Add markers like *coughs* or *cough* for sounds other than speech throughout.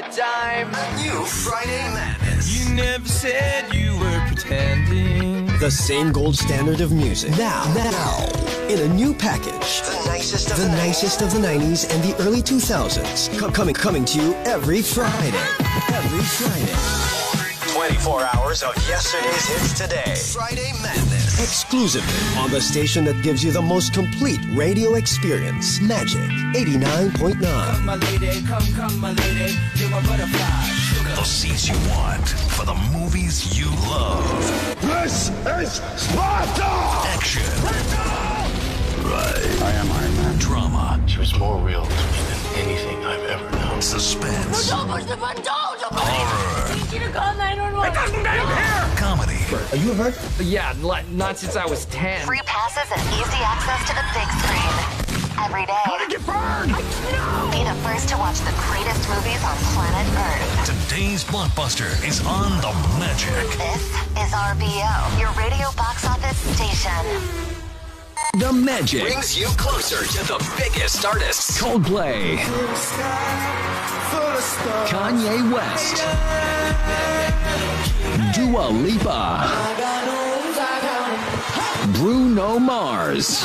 that dime. New Friday Madness. You never said you were pretending. The same gold standard of music. Now, now, in a new package. The nicest of The the, nicest of the 90s and the early 2000s. Co- coming, coming to you every Friday. Every Friday. 24 hours of yesterday's hits today. Friday Madness. Exclusively on the station that gives you the most complete radio experience. Magic 89.9. My lady, come, come, my lady. You're my butterfly. The seats you want for the movies you love. This is Sparta! Action. Right. I am Iron Man. Drama. She was more real to me than anything I've ever known. Suspense. Don't push the button! Don't! Don't push Horror. I need you to call 911. Comedy. Are you hurt? Yeah, li- not since I was 10. Free passes and easy access to the big screen. Every day. How to get burned? Be the first to watch the greatest movies on planet Earth. Today's blockbuster is on the Magic. This is RBO, your radio box office station. The Magic. Brings you closer to the biggest artists. Coldplay. Kanye West. Dua Lipa. Bruno Mars.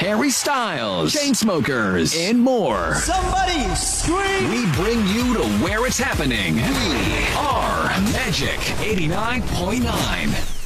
Harry Styles, Chainsmokers, and more. Somebody scream! We bring you to where it's happening. We are Magic 89.9.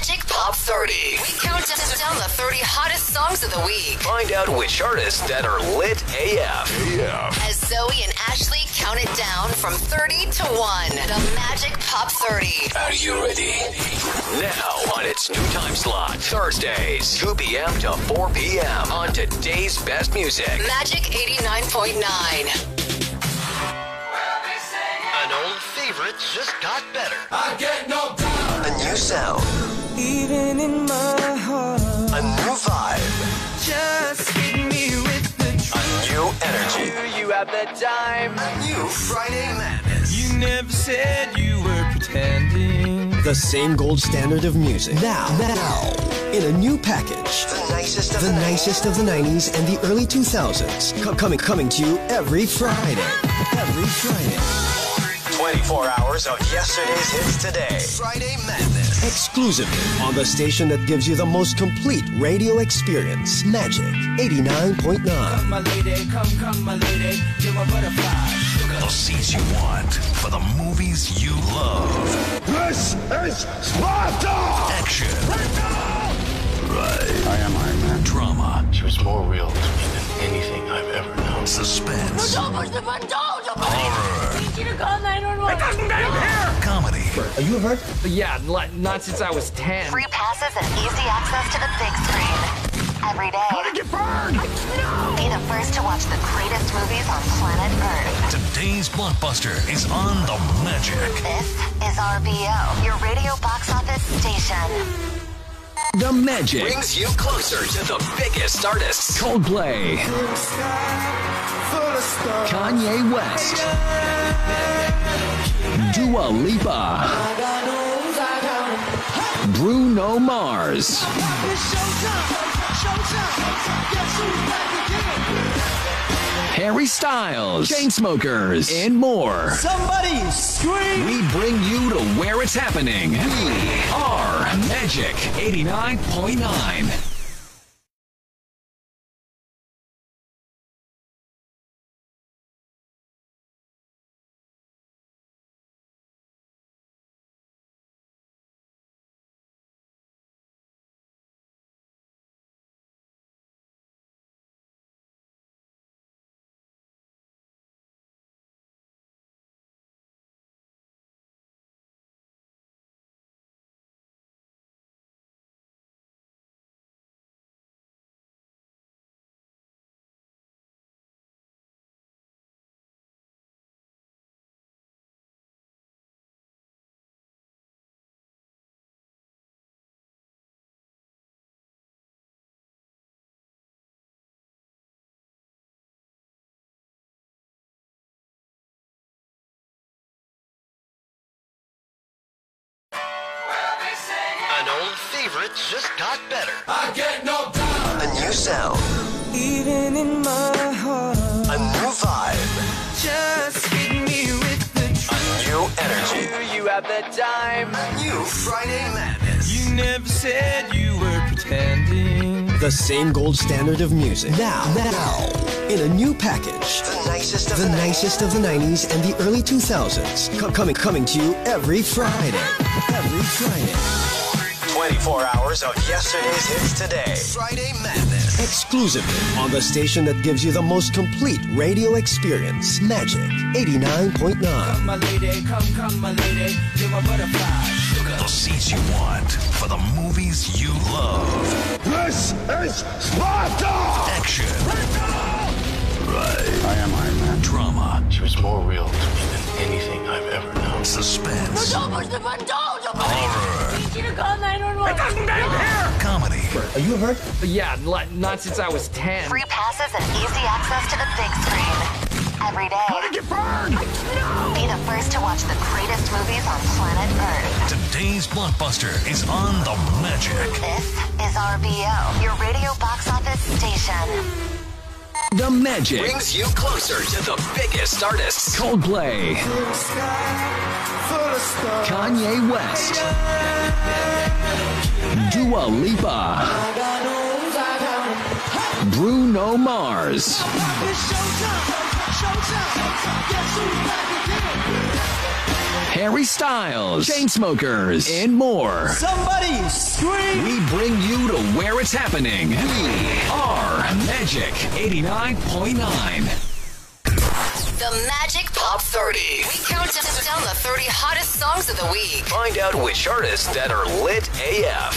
Magic Pop 30. We count down the 30 hottest songs of the week. Find out which artists that are lit AF. As Zoe and Ashley count it down from 30 to 1. The Magic Pop 30. Are you ready? Now on its new time slot, Thursdays, 2 p.m. to 4 p.m. on today's best music. Magic 89.9. An old favorite just got better. I get no time. A new sound, Even in my heart, a new vibe, just hit me with the a new energy. You have that dime. New Friday Madness. You never said you were pretending. The same gold standard of music. Now, now, in a new package. The nicest of The the, nicest of the 90s and the early 2000s. Co- coming, coming to you every Friday. Every Friday. 24 hours of yesterday's hits today. Friday Madness. Exclusively on the station that gives you the most complete radio experience. Magic 89.9. My lady, come, come, my lady. You're my butterfly. The seats you want for the movies you love. This is Sparta! Action. Right. I am Iron Man. Drama. She was more real to me than anything I've ever known. Suspense. Don't push the button! Don't! Don't push Horror. I need you to call 911. Comedy. Are you hurt? Yeah, not since I was 10. Free passes and easy access to the big screen. Every day. How to get burned? Be the first to watch the greatest movies on planet Earth. Today's blockbuster is on the Magic. This is RBO, your radio box office station. The Magic. Brings you closer to the biggest artists. Coldplay. Kanye West. Dua Lipa. Bruno Mars. Harry Styles, Chainsmokers, and more. Somebody scream! We bring you to where it's happening. We are Magic 89.9. favorites just got better. I get no doubt. A new sound. Even in my heart, A new vibe. just hit me with the truth. A new energy. You have the time. New Friday Madness. You never said you were pretending. The same gold standard of music. Now, now, in a new package. The nicest of the, nicest of the 90s and the early 2000s. Co- coming, coming to you every Friday. Every Friday. 24 hours of yesterday's hits today. Friday Madness. Exclusively on the station that gives you the most complete radio experience. Magic 89.9. My lady, come, come, my lady. You're my butterfly. Sugar. The seats you want for the movies you love. This is Sparta! Action, Right. I am Iron Man. drama, She was more real to me than anything I've ever known. suspense, Double the bandol, horror, Need you to call 911. comedy. Are you hurt? Yeah, not since I was 10. Free passes and easy access to the big screen. Every day. Get burned! Be the first to watch the greatest movies on planet Earth. Today's blockbuster is on the Magic. This is RBO, your radio box office station. The Magic. Brings you closer to the biggest artists. Coldplay, Kanye West, Dua Lipa, Bruno Mars, Harry Styles, Chainsmokers, and more. Somebody scream. We bring you to where it's happening. We are Magic 89.9. The Magic Pop 30. We count down the 30 hottest songs of the week. Find out which artists that are lit AF.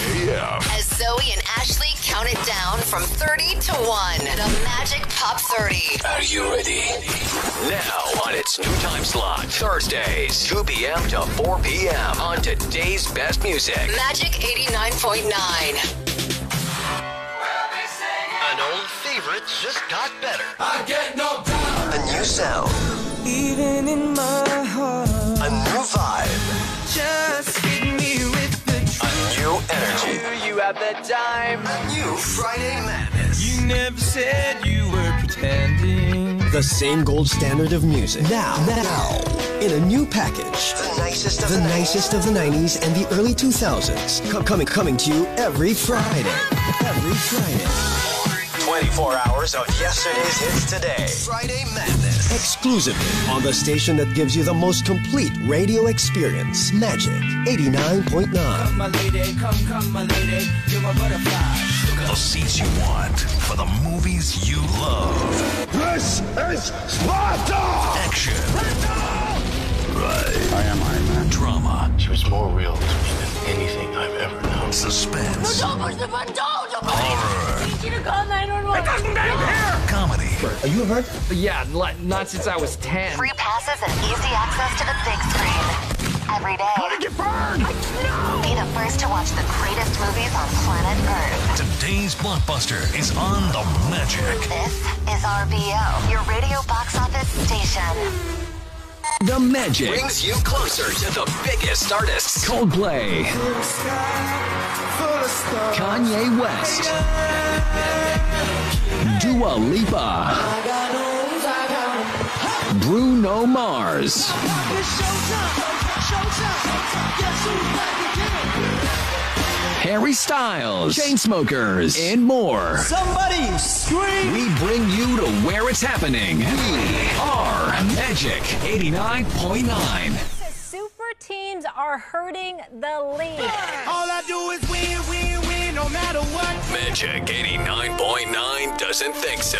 As Zoe and Ashley count it down from 30 to 1. The Magic Pop 30. Are you ready? Now on its new time slot, Thursdays, 2 p.m. to 4 p.m. on today's best music. Magic 89.9. An old favorite just got better. I get no doubt. A new sound. Even in my heart, A new vibe. just hit me with the A truth. new energy. You have the time. A new Friday Madness. You never said you were pretending. The same gold standard of music. Now, now, in a new package. The nicest of the, nicest of the 90s and the early 2000s. Co- coming, coming to you every Friday. Every Friday. 24 hours of yesterday's hits today. Friday Madness. Exclusively on the station that gives you the most complete radio experience. Magic 89.9. My lady, come, come, my lady. You're my butterfly. The seats you want for the movies you love. This is Sparta! Action, I am Iron Man. drama, She was more real to me than anything I've ever known. Suspense, No, don't push the bandol, horror, Need you to call 911. comedy. Are you a hurt? Yeah, not since I was 10. Free passes and easy access to the big screen. Every day. Get burned! Be the first to watch the greatest movies on planet Earth. Today's blockbuster is on the Magic. This is RBO, your radio box office station. The Magic. Brings you closer to the biggest artists. Coldplay, Kanye West, Dua Lipa, Bruno Mars, Harry Styles, Chainsmokers, and more. Somebody scream. We bring you to where it's happening. We are Magic 89.9. Super teams are hurting the league. All I do is win, win, win, no matter what. Magic 89.9 doesn't think so.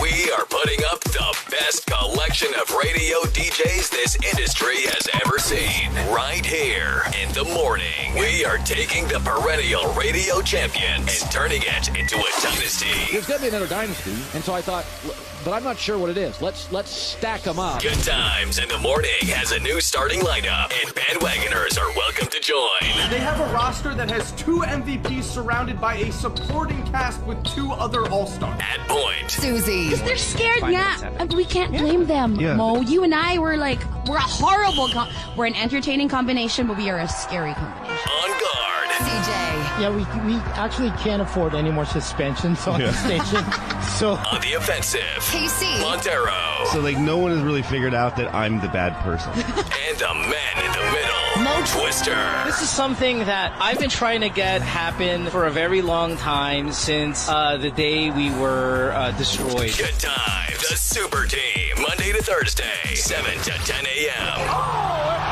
We are putting up the best collection of radio DJs this industry has ever seen. Right here in the morning, we are taking the perennial radio champions and turning it into a dynasty. There's going to be another dynasty, and so I thought, l- but I'm not sure what it is. Let's let's stack them up. Good Times in the Morning has a new starting lineup, and bandwagoners are welcome to join. They have a roster that has two MVPs surrounded by a supporting cast with two other All Stars. At point, Susie. Because they're scared, yeah. And we can't blame them. Yeah. Mo, you and I were like, we're a horrible, com- we're an entertaining combination, but we are a scary combination. on guard, CJ. Yeah, we, we actually can't afford any more suspensions on the station. *laughs* So On the offensive, KC. Montero. So like no one has really figured out that I'm the bad person. *laughs* and the man in the middle, Mo Twister. This is something that I've been trying to get happen for a very long time since uh, the day we were uh, destroyed. Good times, the super team, Monday to Thursday, 7 to 10 a.m. It's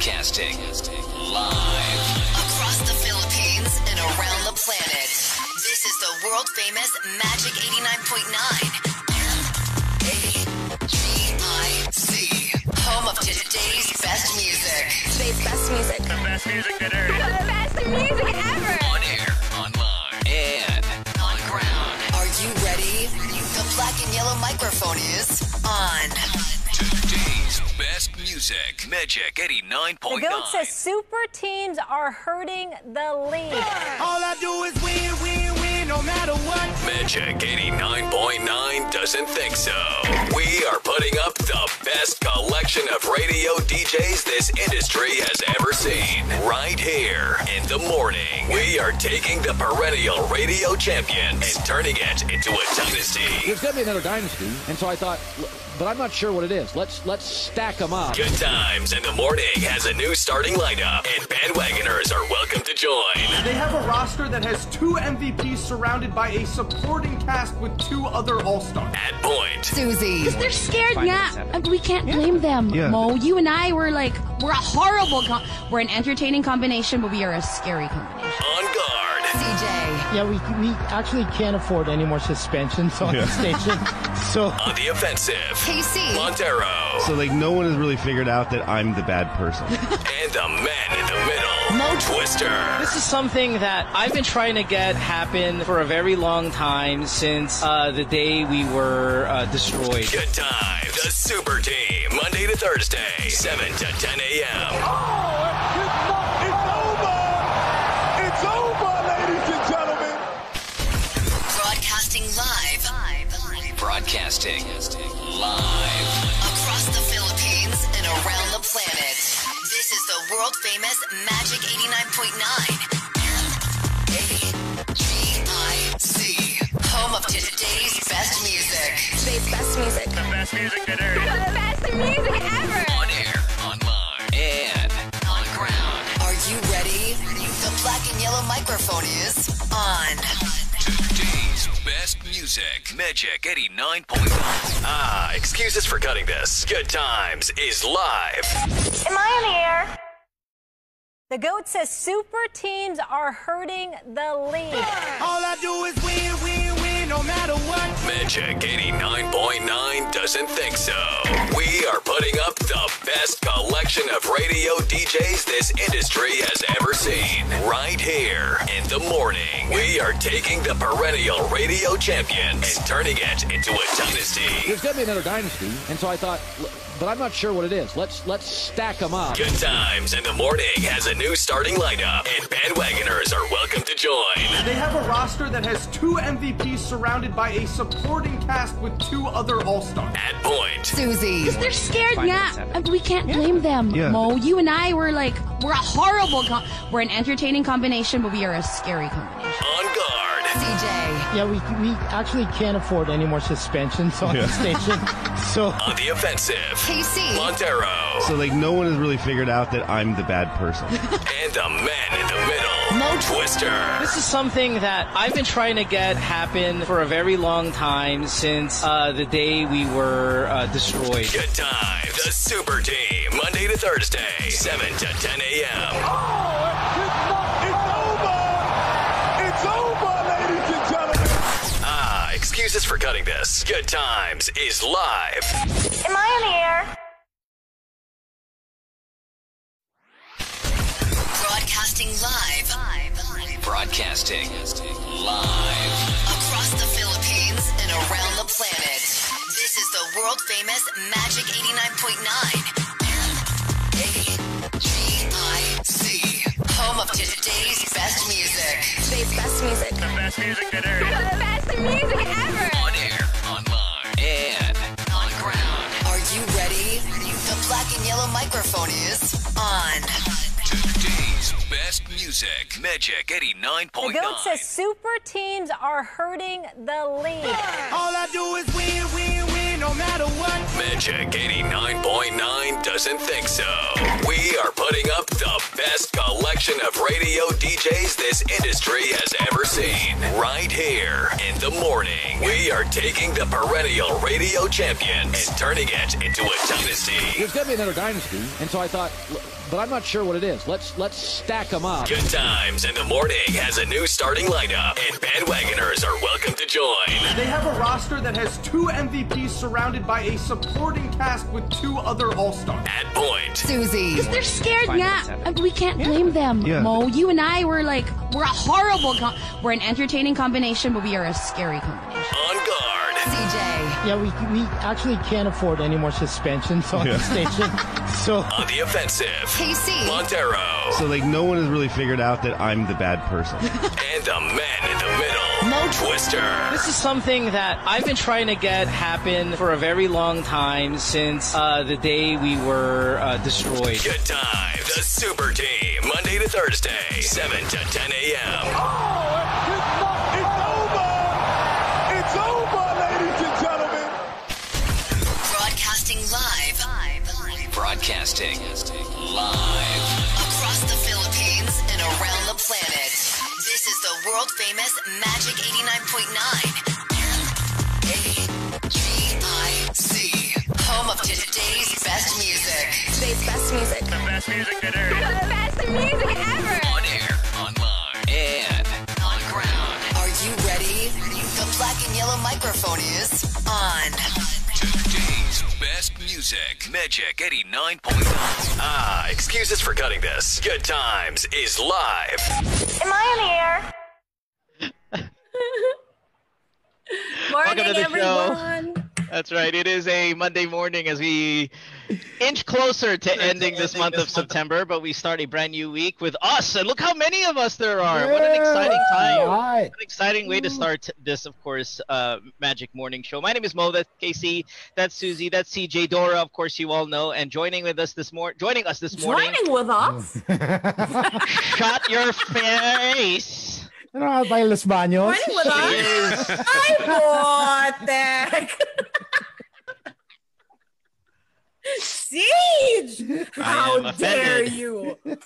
Broadcasting live. Across the Philippines and around the planet. This is the world famous Magic 89.9. M-A-G-I-C. Home of today's best music. Today's best music. The best music that ever. The best music ever. On air, online, and on ground. Are you ready? The black and yellow microphone is on. Today's best music, Magic The 89.9. GOAT says super teams are hurting the league. All I do is win, win, win, no matter what. Magic 89.9 doesn't think so. We are putting up the best collection of radio DJs this industry has ever seen. Right here in the morning, we are taking the perennial radio champions and turning it into a dynasty. There's going to be another dynasty, and so I thought, but I'm not sure what it is. Let's let's stack them up. Good Times in the Morning has a new starting lineup, and bandwagoners are welcome to join. They have a roster that has two MVPs surrounded by a supporting cast with two other All Stars. At point, Susie. Because they're scared nga. We can't blame them. Yeah. Mo, you and I were like, we're a horrible, com- we're an entertaining combination, but we are a scary combination. on guard, CJ. Yeah, we, we actually can't afford any more suspensions on the station. *laughs* So on the offensive, KC. Montero, So like no one has really figured out that I'm the bad person. *laughs* and the man in the middle, Mo Twister. This is something that I've been trying to get happen for a very long time since uh, the day we were uh, destroyed. Good times, the super team, Monday to Thursday, 7 to 10 a.m. It's Broadcasting live. Across the Philippines and around the planet. This is the world famous Magic 89.9. M-A-G-I-C. Home of today's best music. Today's best music. The best music that The best music ever. On air, online, and on ground. Are you ready? The black and yellow microphone is on. Today's best music, Magic 89.9. Ah, excuses for cutting this. Good times is live. Am I on the air? The GOAT says super teams are hurting the league. All I do is win, win, win, no matter what. Magic 89.9 doesn't think so. We are putting up the best collection of radio DJs this industry has ever seen. Right here in the morning, we are taking the perennial radio champions and turning it into a dynasty. There's going to be another dynasty, and so I thought, but I'm not sure what it is. Let's let's stack them up. Good Times in the Morning has a new starting lineup, and bandwagoners are welcome to join. They have a roster that has two MVPs surrounded by a supporting cast with two other All Stars. At point, Susie. Because they're scared nga. We can't blame them. Yeah. Mo, you and I were like, we're a horrible, com- we're an entertaining combination, but we are a scary combination. on guard, CJ. yeah, we, we actually can't afford any more suspensions on the station. *laughs* So on the offensive, KC. Montero, So like no one has really figured out that I'm the bad person. *laughs* and the man in the middle, Mo Twister. This is something that I've been trying to get happen for a very long time since uh, the day we were uh, destroyed. Good times, the super team, Monday to Thursday, 7 to 10 a.m. It's over. It's over, ladies and gentlemen. Ah, excuses for cutting this. Good times is live. Am I on the air? Broadcasting live. Broadcasting live. Across the Philippines and around the planet. This is the world famous Magic 89.9. M-A-G-I-C. Home of today's best music. Today's best music. The best music that The best music ever. On air, online, and on ground. Are you ready? The black and yellow microphone is on. Today's best music, Magic 89.9. The goat says super teams are hurting the league. All I do is win, win, win no matter what. Magic 89.9 doesn't think so. We are putting up the best collection of radio DJs this industry has ever seen. Right here in the morning, we are taking the perennial radio champions and turning it into a dynasty. There's going to be another dynasty, and so I thought, but I'm not sure what it is. Let's let's stack them up. Good Times in the Morning has a new starting lineup, and bandwagoners are welcome to join. They have a roster that has two MVPs surrounded by a supporting cast with two other All Stars. At point, Susie. Because they're scared now. We can't blame them. Yeah. Mo, you and I were like, we're a horrible, com- we're an entertaining combination, but we are a scary combination. on guard, CJ. Yeah, we, we actually can't afford any more suspensions on Yeah. the station. *laughs* So on the offensive, KC. Montero, So like no one has really figured out that I'm the bad person. *laughs* and the man in the middle, Mo Twister. This is something that I've been trying to get happen for a very long time since uh, the day we were uh, destroyed. Good Times, the Super Team, Monday to Thursday, 7 to 10 a.m. Oh, it's not over! It's over, ladies and gentlemen! Broadcasting live Broadcasting live. across the Philippines and around the planet. This is the world famous Magic 89.9. M-A-G-I-C. Home of today's best music. Today's best music. The best music today. the best music ever. On air, online, and On ground. Are you ready? The black and yellow microphone is on. Today's best music. Magic 89.9. Ah, excuses for cutting this. Good Times is live. Am I on the air? *laughs* Welcome Morning, to the show. That's right. It is a Monday morning as we inch closer to ending this month of September, but we start a brand new week with us. And look how many of us there are. What an exciting time. Right. What an exciting way to start this, of course, uh, Magic Morning Show. My name is Mo. That's KC. That's Susie. That's CJ Dora. Of course, you all know. And joining with us this morning, joining us this morning. Joining with us. *laughs* Shut your face. ano nga tayo Los Baños? Joining with us. Ay, botek. *laughs* Siege! *laughs* How dare you? *laughs*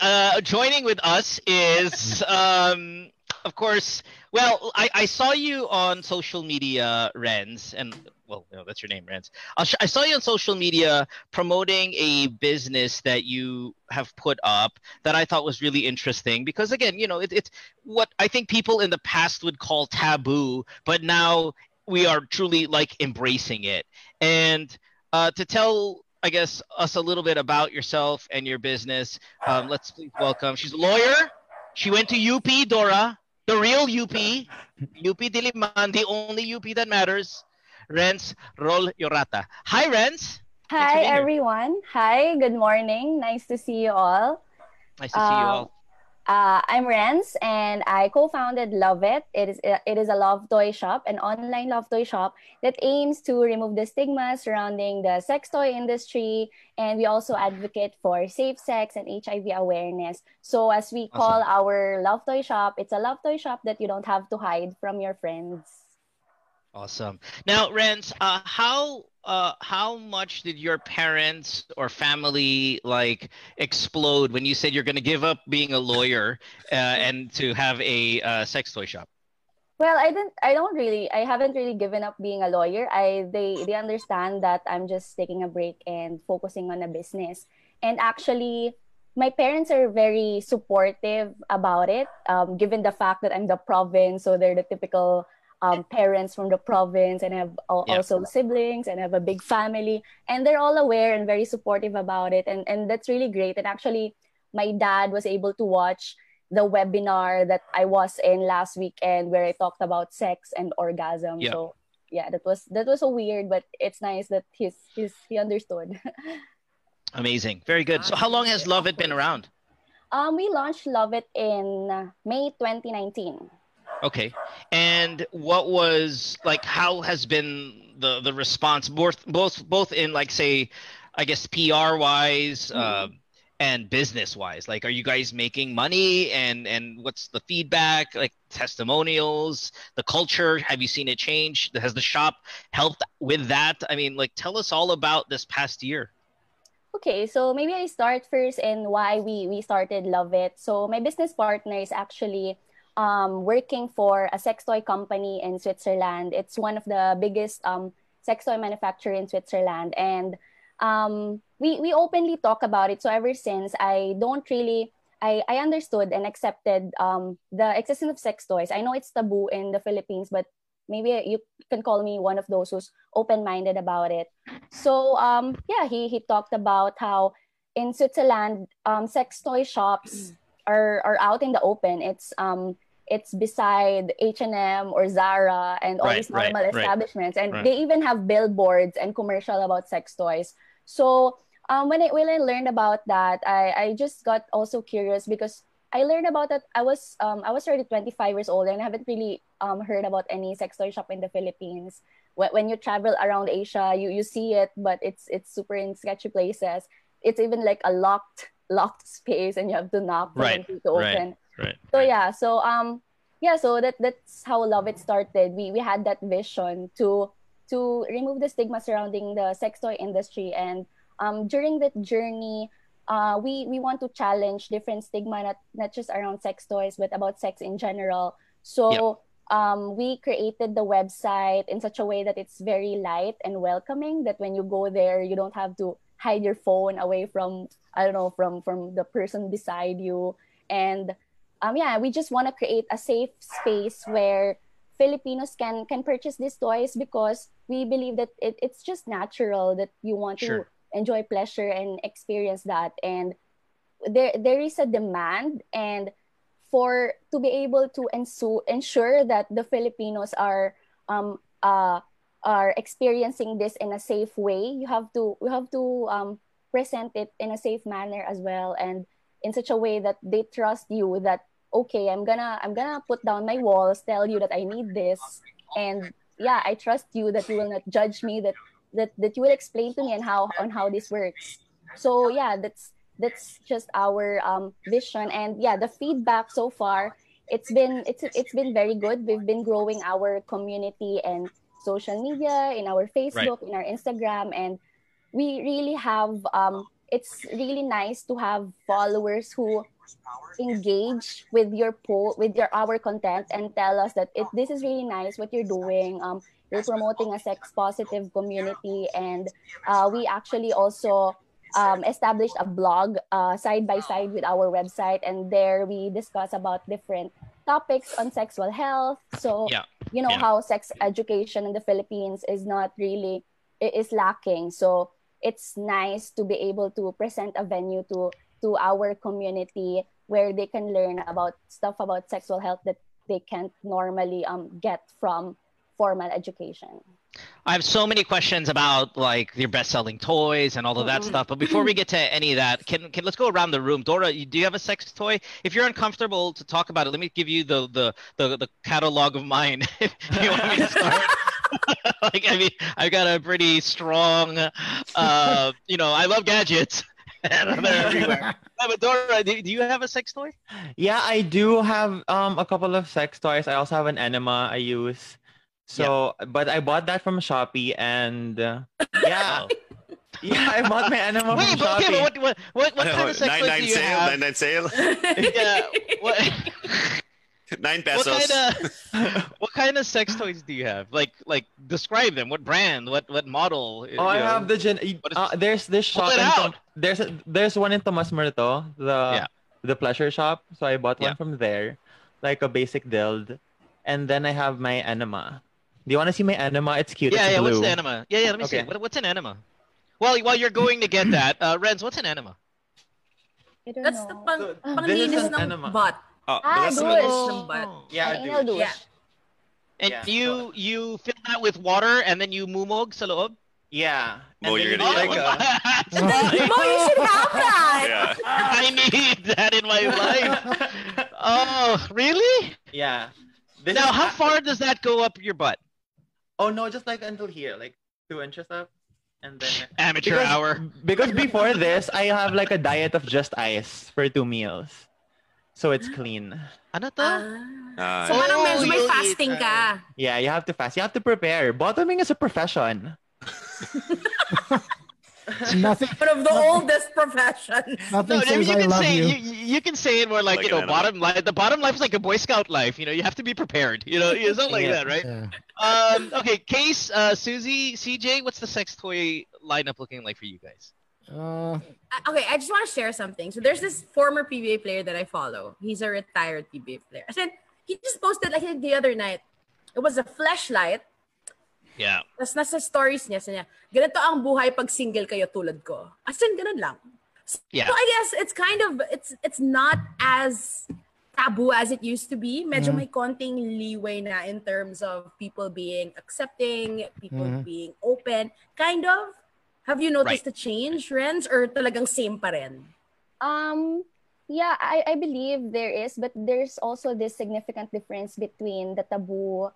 uh, joining with us is, *laughs* um, of course, well, I, I saw you on social media, Renz, and well, no, that's your name, Renz. I, sh- I saw you on social media promoting a business that you have put up that I thought was really interesting because, again, you know, it, it's what I think people in the past would call taboo, but now we are truly like embracing it. And uh, to tell I guess us a little bit about yourself and your business. Um, *sighs* let's please welcome. She's a lawyer. She went to UP, Dora, the real UP, UP *laughs* Diliman, the only UP that matters. Renz Rol Yorata. Hi, Renz. Hi, being here. everyone. Hi, good morning. Nice to see you all. Nice to see you Um, all. Uh, I'm Renz, and I co-founded Love It. It is it is a love toy shop, an online love toy shop that aims to remove the stigma surrounding the sex toy industry, and we also advocate for safe sex and HIV awareness. So, as we call our love toy shop, it's a love toy shop that you don't have to hide from your friends. Awesome. Now, Renz, uh, how uh, how much did your parents or family like explode when you said you're going to give up being a lawyer uh, and to have a uh, sex toy shop? Well, I didn't. I don't really. I haven't really given up being a lawyer. I they they understand that I'm just taking a break and focusing on a business. And actually, my parents are very supportive about it. Um, given the fact that I'm the province, so they're the typical um, parents from the province, and have al- Yeah. also siblings, and have a big family, and they're all aware and very supportive about it. And and that's really great. And actually, my dad was able to watch the webinar that I was in last weekend where I talked about sex and orgasm. Yeah. So yeah, that was that was so weird, but it's nice that he's he's he understood. *laughs* Amazing. Very good. So, how long has Love It been around? um, we launched Love It in May 2019. Okay. And what was like how has been the the response both both both in like say I guess PR wise uh, and business wise? Like, are you guys making money and and what's the feedback? Like testimonials, the culture. Have you seen it change? Has the shop helped with that? I mean, like, tell us all about this past year. Okay, so maybe I start first and why we we started Love It. So my business partner is actually um, working for a sex toy company in Switzerland. It's one of the biggest um, sex toy manufacturer in Switzerland, and um, we we openly talk about it. So ever since, I don't really. I, I understood and accepted um, the existence of sex toys. I know it's taboo in the Philippines, but maybe you can call me one of those who's open-minded about it. So um, yeah, he he talked about how in Switzerland, um, sex toy shops are are out in the open. It's um it's beside H&M or Zara and all Right, these normal right, establishments and right. they even have billboards and commercial about sex toys. So um, when I when I learned about that, I, I just got also curious because I learned about that. I was um, I was already 25 years old and I haven't really um, heard about any sex toy shop in the Philippines. When, when you travel around Asia, you, you see it, but it's it's super in sketchy places. It's even like a locked locked *laughs* space, and you have to knock Right, to open. right, right. *laughs* So yeah, so um yeah, so that that's how Love It started. We we had that vision to to remove the stigma surrounding the sex toy industry and um during that journey uh we we want to challenge different stigma not not just around sex toys but about sex in general. So um we created the website in such a way that it's very light and welcoming that when you go there you don't have to hide your phone away from I don't know from from the person beside you and um, yeah, we just want to create a safe space where Filipinos can can purchase these toys because we believe that it, it's just natural that you want Sure. to enjoy pleasure and experience that and there there is a demand and for to be able to ensu- ensure that the Filipinos are um uh are experiencing this in a safe way you have to you have to um present it in a safe manner as well and in such a way that they trust you that okay i'm gonna i'm gonna put down my walls tell you that i need this. And yeah i trust you that you will not judge me that that, that you will explain to me and how on how this works. So yeah that's that's just our um, vision. And yeah the feedback so far it's been it's it's been very good. We've been growing our community and social media in our facebook in our instagram and we really have um it's really nice to have followers who engage with your po with your our content and tell us that it this is really nice what you're doing um you're promoting a sex positive community and uh, we actually also um, established a blog uh, side by side with our website and there we discuss about different topics on sexual health so Yeah. you know Yeah. how sex education in the philippines is not really i- is lacking so it's nice to be able to present a venue to to our community where they can learn about stuff about sexual health that they can't normally um, get from formal education I have so many questions about like your best-selling toys and all of that Mhm. stuff. But before we get to any of that, can can let's go around the room. Dora, you, do you have a sex toy? If you're uncomfortable to talk about it, let me give you the the the, the catalog of mine. *laughs* if you want me to start. *laughs* *laughs* like I mean, I've got a pretty strong. Uh, you know, I love gadgets. *laughs* and they're *laughs* everywhere. No, do, do you have a sex toy? Yeah, I do have um a couple of sex toys. I also have an enema I use. So, but I bought that from Shopee and uh, yeah. yeah, I bought my enema Wait, from but Shopee. okay, but what what what, what kind of sex nine toys nine do you sale, have? nine nine sale, yeah, what, nine what pesos. kind of *laughs* what kind of sex toys do you have? Like like describe them. What brand? What what model? Oh, I have the gen. Uh, there's this Pull shop. it in out. Tom- there's a, there's one in Tomas Morato, the Yeah. the pleasure shop. So I bought one Yeah. from there, like a basic dild, and then I have my enema. Do you want to see my enema? It's cute. Yeah, it's yeah. blue. What's the enema? Yeah, yeah. Let me see. Okay. What, what's an enema? Well, while you're going to get that, uh, Renz, what's an enema? That's the pang, this is panglinis ng enema. butt. Oh, Ah, that's douche. Panglinis ng butt. Yeah, An dude. anal douche. Yeah. And Yeah. you you fill that with water and then you mumog sa loob. Yeah. Oh, you're gonna you eat do like a- *laughs* Mo, you should have that. Yeah. I need that in my life. *laughs* Oh, really? yeah. This now, how far does that go up your butt? Oh no, just like until here, like two inches up. And then *laughs* Amateur because, hour. Because before this, I have like a diet of just ice for two meals. So it's clean. Ano to? Ah, So parang Oh, medyo may you fasting eat, ka. Yeah, you have to fast. You have to prepare. Bottoming is a profession. *laughs* Nothing. One of the oldest professions. Nothing No, you, says you I can love say you. you. you can say it more like, Like you know animal. bottom life. The bottom life is like a Boy Scout life. You know, you have to be prepared. You know, it's not like Yeah. that, right? Yeah. Um, okay, Case, uh, Susie, CJ, what's the sex toy lineup looking like for you guys? Uh, Okay, I just want to share something. So there's this former PBA player that I follow. He's a retired PBA player. I said he just posted like the other night. It was a flashlight. Yeah. Tapos nasa stories niya, sabi niya, ganito ang buhay pag single kayo tulad ko. As in, ganun lang. So, Yeah. I guess it's kind of, it's it's not as taboo as it used to be. Medyo Mhm. may konting leeway na in terms of people being accepting, people Mhm. being open. Kind of. Have you noticed Right. the change, Renz? Or talagang same pa rin? Um, yeah, I, I believe there is, but there's also this significant difference between the taboo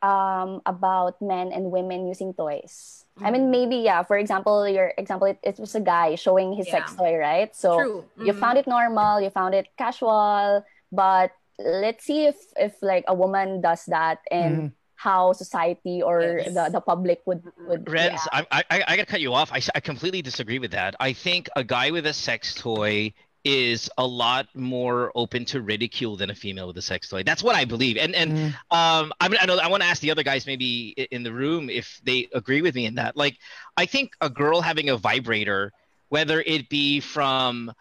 um, about men and women using toys. I mean, maybe, yeah, for example, your example, it, it was a guy showing his sex toy, right? So True. you found it normal, you found it casual, but let's see if, if like a woman does that and how society or Yes. the, the public would, would Renz, react. I, I, I gotta cut you off. I, I completely disagree with that. I think a guy with a sex toy is a lot more open to ridicule than a female with a sex toy. That's what I believe. And and um, I mean, I know I want to ask the other guys maybe in the room if they agree with me in that. Like, I think a girl having a vibrator, whether it be from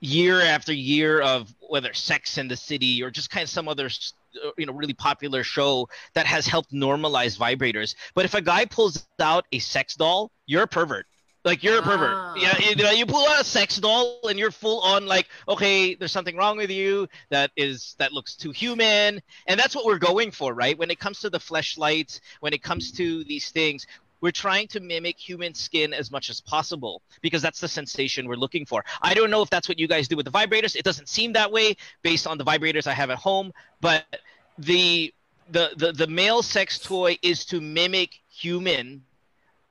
year after year of whether Sex in the City or just kind of some other s- you know really popular show that has helped normalize vibrators. But if a guy pulls out a sex doll, you're a pervert. Like you're a Ah. pervert. Yeah, you, know, you pull out a sex doll and you're full on like, okay, there's something wrong with you that is that looks too human, and that's what we're going for, right? When it comes to the fleshlights, when it comes to these things, we're trying to mimic human skin as much as possible because that's the sensation we're looking for. I don't know if that's what you guys do with the vibrators. It doesn't seem that way based on the vibrators I have at home, but the the the, the male sex toy is to mimic human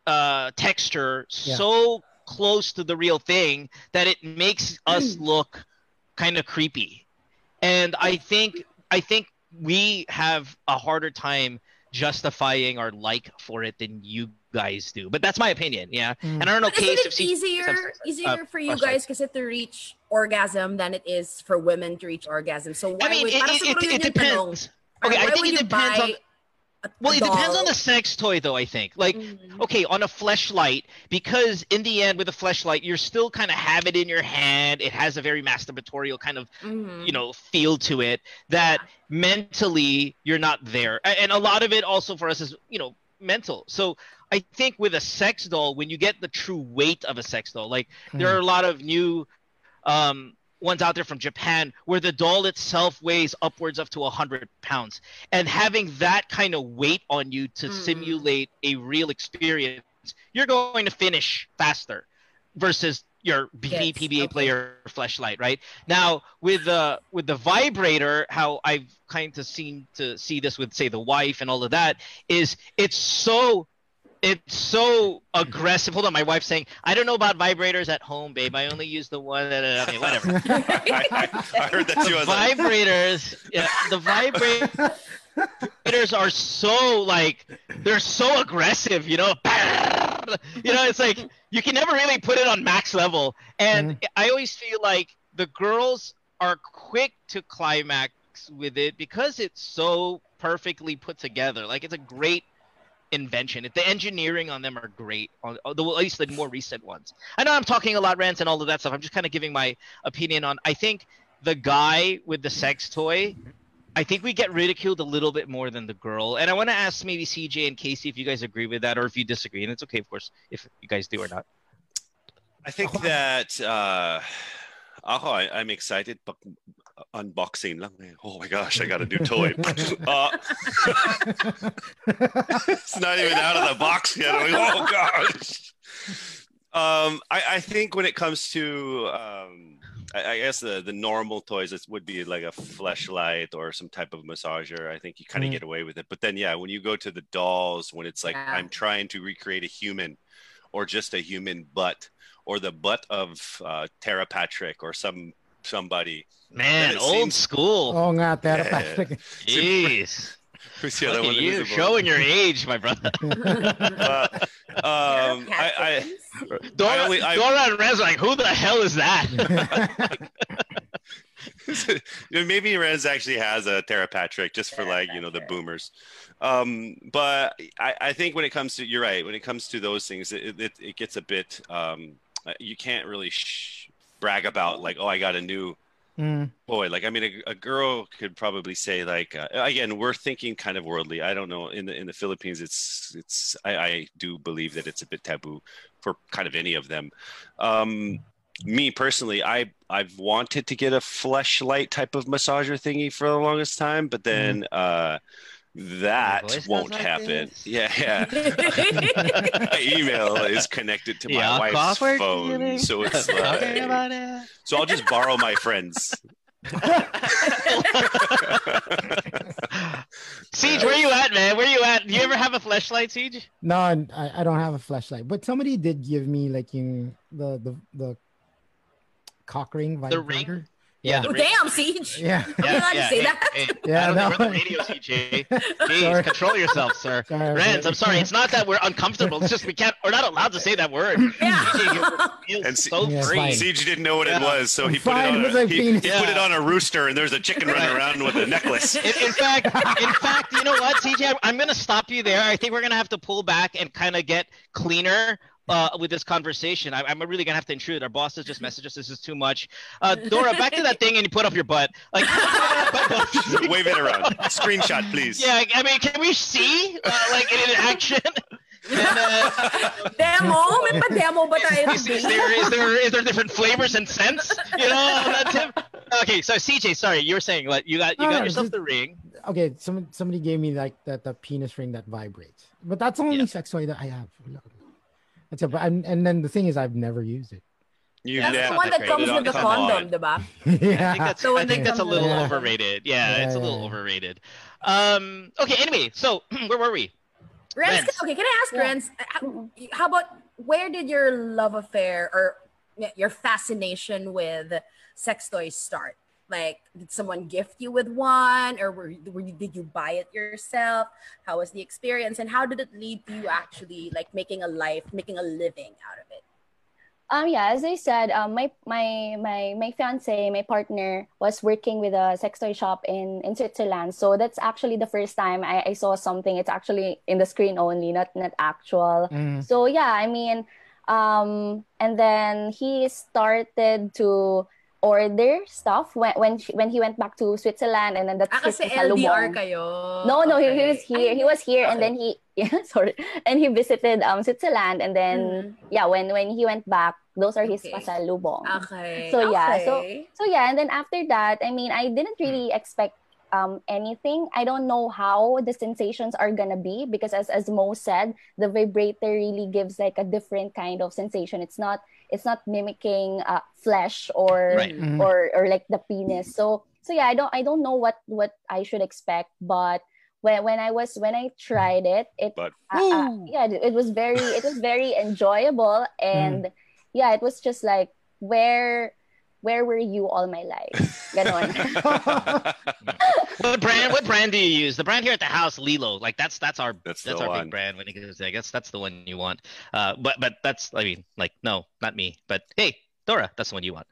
uh, texture Yeah. so close to the real thing that it makes us look kind of creepy. And I think I think we have a harder time justifying our like for it than you guys do. But that's my opinion, yeah. And I don't know, But isn't Case, it if she- easier easier uh, for you oh, sorry. guys kasi to reach orgasm than it is for women to reach orgasm? So why I mean, would, it, it, it, it depends. Parang Okay, I think it depends on. Well, it depends on the sex toy, though. I think, like, okay, on a fleshlight, because in the end, with a fleshlight, you're still kind of have it in your hand. It has a very masturbatorial kind of, Mhm. you know, feel to it. That mentally, you're not there, and a lot of it also for us is, you know, mental. So I think with a sex doll, when you get the true weight of a sex doll, like there Mm. are a lot of new um, ones out there from Japan where the doll itself weighs upwards up to 100 pounds. And having that kind of weight on you to simulate a real experience, you're going to finish faster versus your BB Yes, PBA okay. player flashlight, right? Now with the with the vibrator, how I've kind of seen to see this with say the wife and all of that is it's so it's so aggressive. Hold on, my wife's saying, I don't know about vibrators at home, babe. I only use the one that I mean, whatever. *laughs* I heard that too. The was like, vibrators, yeah, the vibrators are so like they're so aggressive, you know. *laughs* You know, it's like you can never really put it on max level, and mm-hmm. I always feel like the girls are quick to climax with it because it's so perfectly put together. Like it's a great invention. The engineering on them are great. On uh, the, at least the more recent ones. I know I'm talking a lot, rants and all of that stuff. I'm just kind of giving my opinion on. I think the guy with the sex toy. I think we get ridiculed a little bit more than the girl. And I want to ask maybe CJ and Casey if you guys agree with that or if you disagree. And it's okay, of course, if you guys do or not. I think that uh, ako, I, I'm excited. But unboxing. Oh my gosh, I got a new toy. *laughs* uh, *laughs* it's not even out of the box yet. Oh gosh. Um, I, I think when it comes to, um, I, I guess the, the normal toys, it would be like a fleshlight or some type of massager. I think you kind of Mhm. get away with it. But then, yeah, when you go to the dolls, when it's like Yeah. I'm trying to recreate a human, or just a human butt or the butt of uh, Tera Patrick or some somebody. Man, it old seems- school. Oh, nga, Tera Yeah. *laughs* Patrick. Jeez. *laughs* *laughs* *laughs* Who's the other Look one? at you the- showing your age, my brother. *laughs* Uh, um, I, I, Dora, I only- I- Dora and Rez are like, who the hell is that? *laughs* Maybe Rez actually has a Tera Patrick just for like you know the boomers. Um, but I, I think when it comes to you're right when it comes to those things it, it, it gets a bit um, uh, you can't really sh- brag about like oh I got a new Mm. boy like i mean a, a girl could probably say like uh, again we're thinking kind of worldly. I don't know. In the in the philippines it's it's I, I do believe that it's a bit taboo for kind of any of them. Um me personally i i've wanted to get a fleshlight type of massager thingy for the longest time but then uh that won't like happen this. yeah yeah *laughs* *laughs* my email is connected to my Yeah, wife's phone feeling. so it's *laughs* like it. so i'll just borrow my friends Siege, where you at, man? Where you at? Do you ever have a flashlight, Siege? No, I, I don't have a flashlight, but somebody did give me like in the the the cock ring The ring? Vibrator. Yeah, the ring. damn, Siege. Yeah. Are you allowed to say hey, that? hey, Yeah, I don't no. think we're the radio, CJ. Jeez, *laughs* control yourself, sir. *laughs* Sorry, Renz. I'm sorry. It's not that we're uncomfortable. It's just we can't. We're not allowed to say that word. CJ, you feel *laughs* And so Yeah, free. Siege didn't know what it was, so he put it on. it A, he, he put it on a rooster, and there's a chicken running around with a necklace. In, in fact, in fact, you know what, CJ? I'm, I'm going to stop you there. I think we're going to have to pull back and kind of get cleaner uh, with this conversation. I, I'm really going to have to intrude. Our bosses just messaged us. This is too much. Uh, *laughs* Dora, back to that thing and you put up your butt. Like, *laughs* Wave it around. Screenshot, please. yeah, I mean, can we see uh, like in action? And, uh, Demo? May pa-demo ba tayo? is, is there is there is there different flavors and scents? You know. Okay, so CJ, sorry, you were saying what you got you No, got no, yourself just- the ring. Okay, some somebody gave me like that the penis ring that vibrates, but that's the only Yeah. sex toy that I have. That's it. But and, and then the thing is, I've never used it. You That's never the one that comes with the. Come condom, on. diba? I think yeah. that's So I think that's a little Yeah. overrated. Yeah, Yeah, it's a little yeah. overrated. Um. Okay. Anyway, so *clears throat* where were we? Renz, Renz. okay, can I ask Renz, uh, how, how about where did your love affair or your fascination with sex toys start? Like, did someone gift you with one, or were, were you, did you buy it yourself? How was the experience, and how did it lead to you actually like making a life, making a living out of it? Um, yeah, as I said, um, my my my my fiance, my partner, was working with a sex toy shop in in Switzerland. So that's actually the first time I, I saw something. It's actually in the screen only, not not actual. Mm. So yeah, I mean, um, and then he started to order stuff when when she, when he went back to Switzerland, and then that's Ah, his kasi. LDR kayo. No, no, he, he was here. He was here, and then he *laughs* yeah, sorry, and he visited um Switzerland, and then Mhm. yeah, when when he went back, those are his Okay. pasalubong. Okay. So yeah, so okay. so yeah, and then after that, I mean, I didn't really expect um anything. I don't know how the sensations are gonna be because as as Mo said, the vibrator really gives like a different kind of sensation. It's not it's not mimicking uh, flesh or Right. Mhm. or or like the penis. So so yeah, I don't I don't know what what I should expect, but when when I was when I tried it, it But uh, uh, yeah, it it was very it was very enjoyable and yeah, it was just like where where were you all my life? *laughs* Ganon. *laughs* What brand? What brand do you use? The brand here at the house, LELO. Like that's that's our That's that's, our one. big brand. When it goes, I guess that's the one you want. Uh, but but that's I mean like no, not me. But hey, Dora, that's the one you want.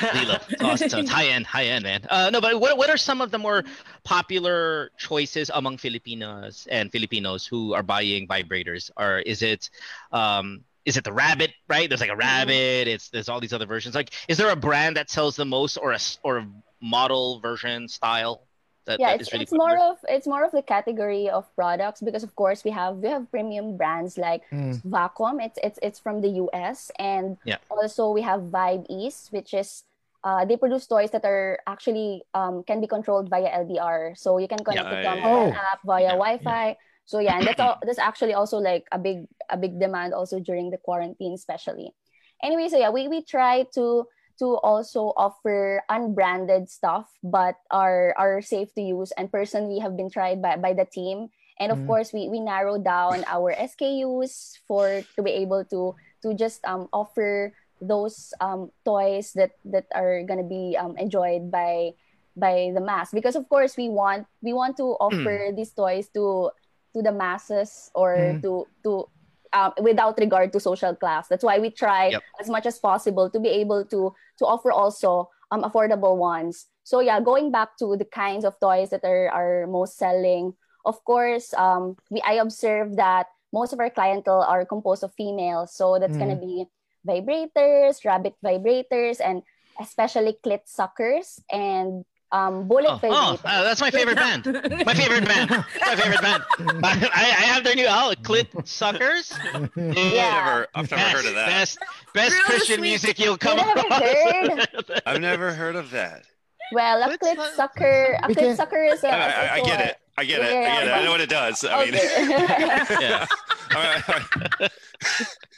LELO. It's *laughs* awesome. So it's high end, high end, man. Uh, no, but what what are some of the more popular choices among Filipinos and Filipinos who are buying vibrators? Or is it um is it the rabbit right there's like a rabbit it's there's all these other versions like is there a brand that sells the most or a s- or a model version style that, yeah, that it's, is really it's more of it's more of the category of products because of course we have we have premium brands like Mm. Vacuum. It's it's it's from the US and Yeah. also we have Vibease, which is uh, they produce toys that are actually um, can be controlled via LDR. So you can connect Yeah, it from yeah, yeah. an app via Wi-Fi. So yeah, and that's all, that's actually also like a big a big demand also during the quarantine, especially. Anyway, so yeah, we we try to to also offer unbranded stuff but are are safe to use and personally have been tried by, by the team and of Mm. course we we narrow down our SKUs for to be able to to just um offer those um toys that that are gonna be um enjoyed by by the mass because of course we want we want to offer these toys to to the masses or Mm. to to um, without regard to social class. That's why we try Yep. as much as possible to be able to to offer also um, affordable ones. So yeah, going back to the kinds of toys that are, are most selling, of course, um, we I observe that most of our clientele are composed of females. So that's gonna Mm. be vibrators, rabbit vibrators, and especially clit suckers and um, bullet Oh, oh, uh, that's my favorite band. My favorite band. My favorite band. *laughs* I, I have their new album, Clit Suckers. I've never, I've never heard of that. Best, best Real Christian sweet. music you'll come You haven't across. heard? *laughs* I've never heard of that. Well, a clit sucker, a We clit sucker is a. I, is a I, I get toy. it. I get it. Yeah, I get it. I know what it does. I mean, Okay. *laughs* yeah. all right, all right.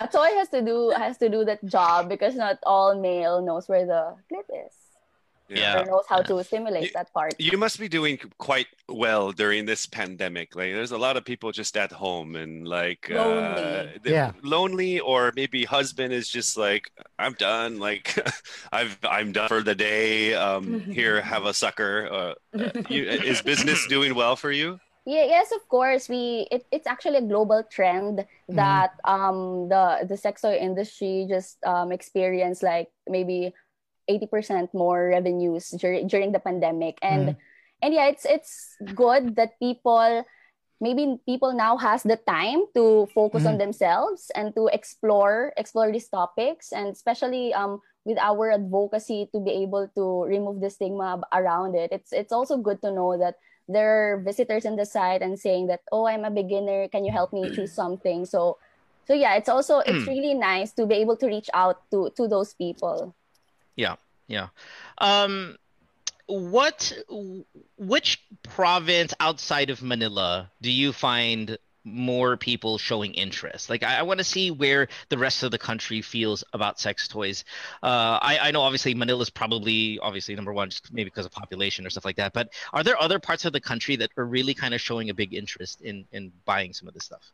a toy has to do has to do that job because not all male knows where the clit is Yeah. or knows how to stimulate that part. You must be doing quite well during this pandemic. Like, there's a lot of people just at home and like uh, Lonely. they're Yeah. lonely, or maybe husband is just like, I'm done. Like, *laughs* I've I'm done for the day. Um, *laughs* here, have a sucker. Uh, you, is business *laughs* doing well for you? Yeah, yes, of course. We it, it's actually a global trend that um the the sex toy industry just um experienced like maybe 80% more revenues during during the pandemic. And mm. and yeah it's it's good that people maybe people now has the time to focus on mm. themselves and to explore explore these topics. And especially um with our advocacy to be able to remove the stigma around it it's it's also good to know that there are visitors in the site and saying that oh i'm a beginner. Can you help me choose *clears throat* something? So so yeah it's also it's mm. really nice to be able to reach out to to those people Yeah, yeah. Um, what, which province outside of Manila do you find more people showing interest? Like, I, I want to see where the rest of the country feels about sex toys. Uh, I, I know obviously Manila's probably obviously number one, just maybe because of population or stuff like that. But are there other parts of the country that are really kind of showing a big interest in in buying some of this stuff?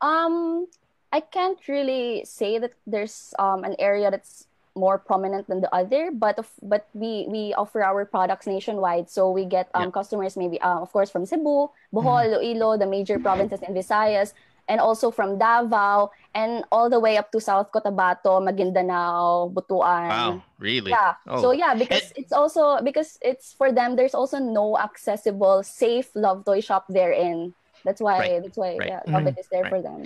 Um, I can't really say that there's um an area that's more prominent than the other, but of, but we we offer our products nationwide, so we get um customers maybe uh, of course from Cebu, Bohol, Iloilo, the major provinces in Visayas, and also from Davao and all the way up to South Cotabato, Maguindanao, Butuan. Wow, really? Yeah. Oh. So yeah, because it's also because it's for them. There's also no accessible, safe love toy shop therein. That's why. Right, That's why. right. Yeah, love it is there Right. for them.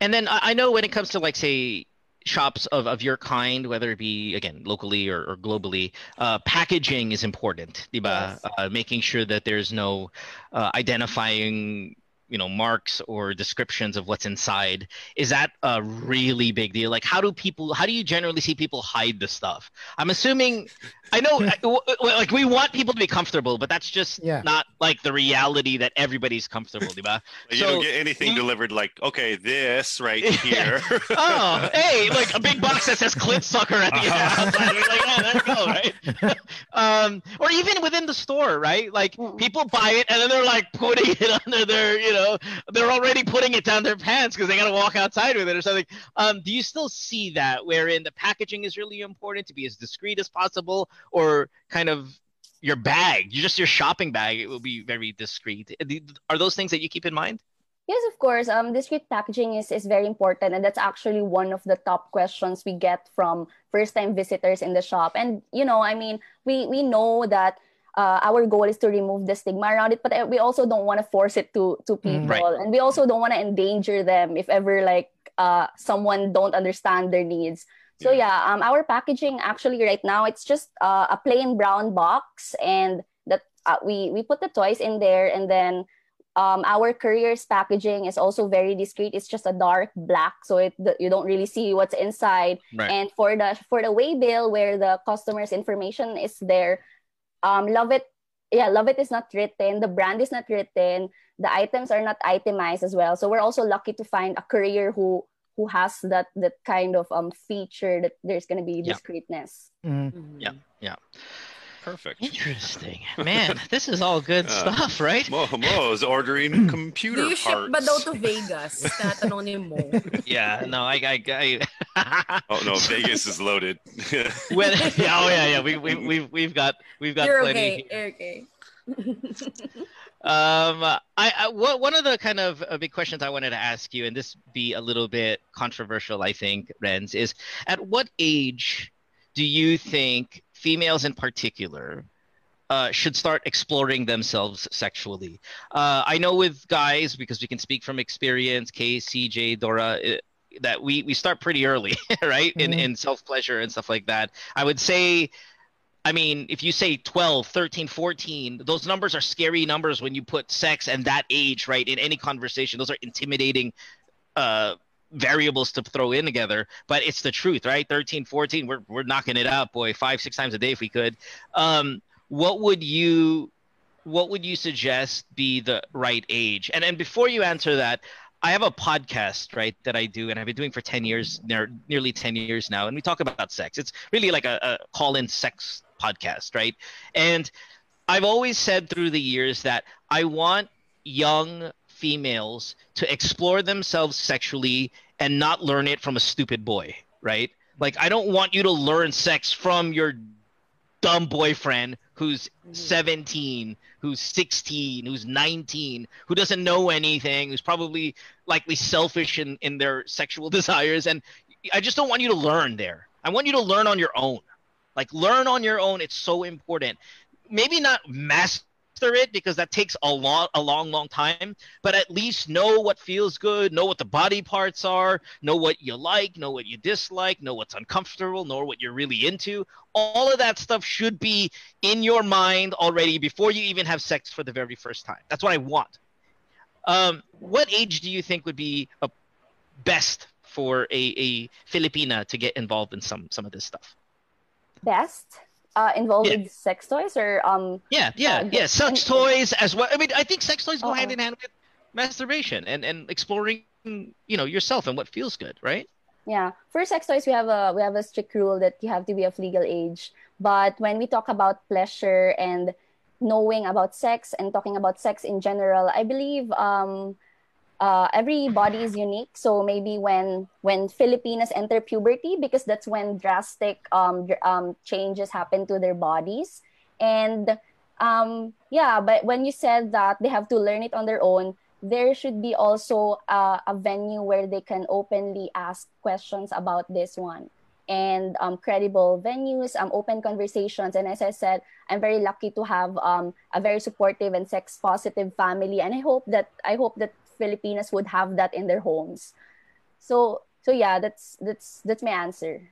And then I I know when it comes to like say shops of, of your kind, whether it be again locally or, or globally, uh, packaging is important, diba? Uh, making sure that there's no uh, identifying you know marks or descriptions of what's inside is that a really big deal like how do people how do you generally see people hide the stuff i'm assuming i know I- w- w- like we want people to be comfortable but that's just Yeah. not like the reality that everybody's comfortable diba? You don't get anything delivered like, okay, this right here. *laughs* oh, hey, like a big box that says "Clit Sucker" at the *laughs* outside. We're like, oh, there you go, right? *laughs* um, or even within the store, right? Like people buy it and then they're like putting it under their, you know, they're already putting it down their pants because they got to walk outside with it or something. Um, do you still see that, wherein the packaging is really important to be as discreet as possible, or kind of your bag, just your shopping bag, it will be very discreet. Are those things that you keep in mind? Yes, of course. Um, packaging is, is very important, and that's actually one of the top questions we get from first-time visitors in the shop. And you know, I mean, we we know that uh, our goal is to remove the stigma around it, but uh, we also don't want to force it to to people, Right. and we also don't want to endanger them if ever like uh, someone don't understand their needs. So yeah, um, our packaging actually right now it's just uh, a plain brown box, and that uh, we we put the toys in there, and then um, our courier's packaging is also very discreet. It's just a dark black, so it the, you don't really see what's inside. Right. And for the for the way bill, where the customer's information is there, um, love it. Yeah, love it is not written. The brand is not written. The items are not itemized as well. So we're also lucky to find a courier who who has that that kind of um feature that there's gonna be Yeah. discreetness. Mm-hmm. Yeah, yeah. Perfect. Interesting. *laughs* Man, this is all good Uh, stuff, right? Mo, Mo's ordering *clears throat* computer Do you ship parts. ba daw to Vegas? Tatanungin mo. *laughs* Yeah, no, I, I, I Oh no, *laughs* Vegas is loaded. when, yeah, oh yeah, yeah. We, we, we've, we've got, we've got You're plenty. okay. You're okay. Um, I, I what, one of the kind of uh, big questions I wanted to ask you, and this be a little bit controversial, I think, Renz, is at what age do you think females in particular uh, should start exploring themselves sexually? Uh, I know with guys, because we can speak from experience, Case, CJ, Dora, uh, that we, we start pretty early, *laughs* right? In, Mhm. in self pleasure and stuff like that. I would say I mean, if you say 12, 13, 14, those numbers are scary numbers when you put sex and that age, right, in any conversation. Those are intimidating uh, variables to throw in together, but it's the truth, right? 13, 14, we're, we're knocking it out, boy, five, six times a day if we could. Um, what would you what would you suggest be the right age? And and before you answer that, I have a podcast, right, that I do, and I've been doing for 10 years, near, nearly 10 years now, and we talk about sex. It's really like a, a call in sex podcast, right? And I've always said through the years that I want young females to explore themselves sexually and not learn it from a stupid boy, right? Like, I don't want you to learn sex from your dumb boyfriend who's mm-hmm. 17, who's 16, who's 19, who doesn't know anything, who's probably likely selfish in, in their sexual *laughs* desires. And I just don't want you to learn there. I want you to learn on your own. Like, learn on your own. It's so important. Maybe not master it because that takes a lot a long long time. But at least know what feels good know what the body parts are know what you like know what you dislike know what's uncomfortable know what you're really into. All of that stuff should be in your mind already before you even have sex for the very first time. That's what i want. Um, what age do you think would be a best for a, a filipina to get involved in some some of this stuff? Best uh, involved with sex toys or um. Yeah, yeah, uh, yeah. Sex toys as well. I mean, I think sex toys go Uh-uh. hand in hand with masturbation and and exploring, you know, yourself and what feels good, right? Yeah, for sex toys, we have a we have a strict rule that you have to be of legal age. But when we talk about pleasure and knowing about sex and talking about sex in general, I believe um, uh, every body is unique. So maybe when when Filipinas enter puberty, because that's when drastic um, um, changes happen to their bodies, and um, yeah. But when you said that they have to learn it on their own, there should be also a venue where they can openly ask questions about this one and um, credible venues, um, open conversations. And as I said, I'm very lucky to have um, a very supportive and sex positive family. And I hope that I hope that Filipinas would have that in their homes. So so yeah, that's that's that's my answer.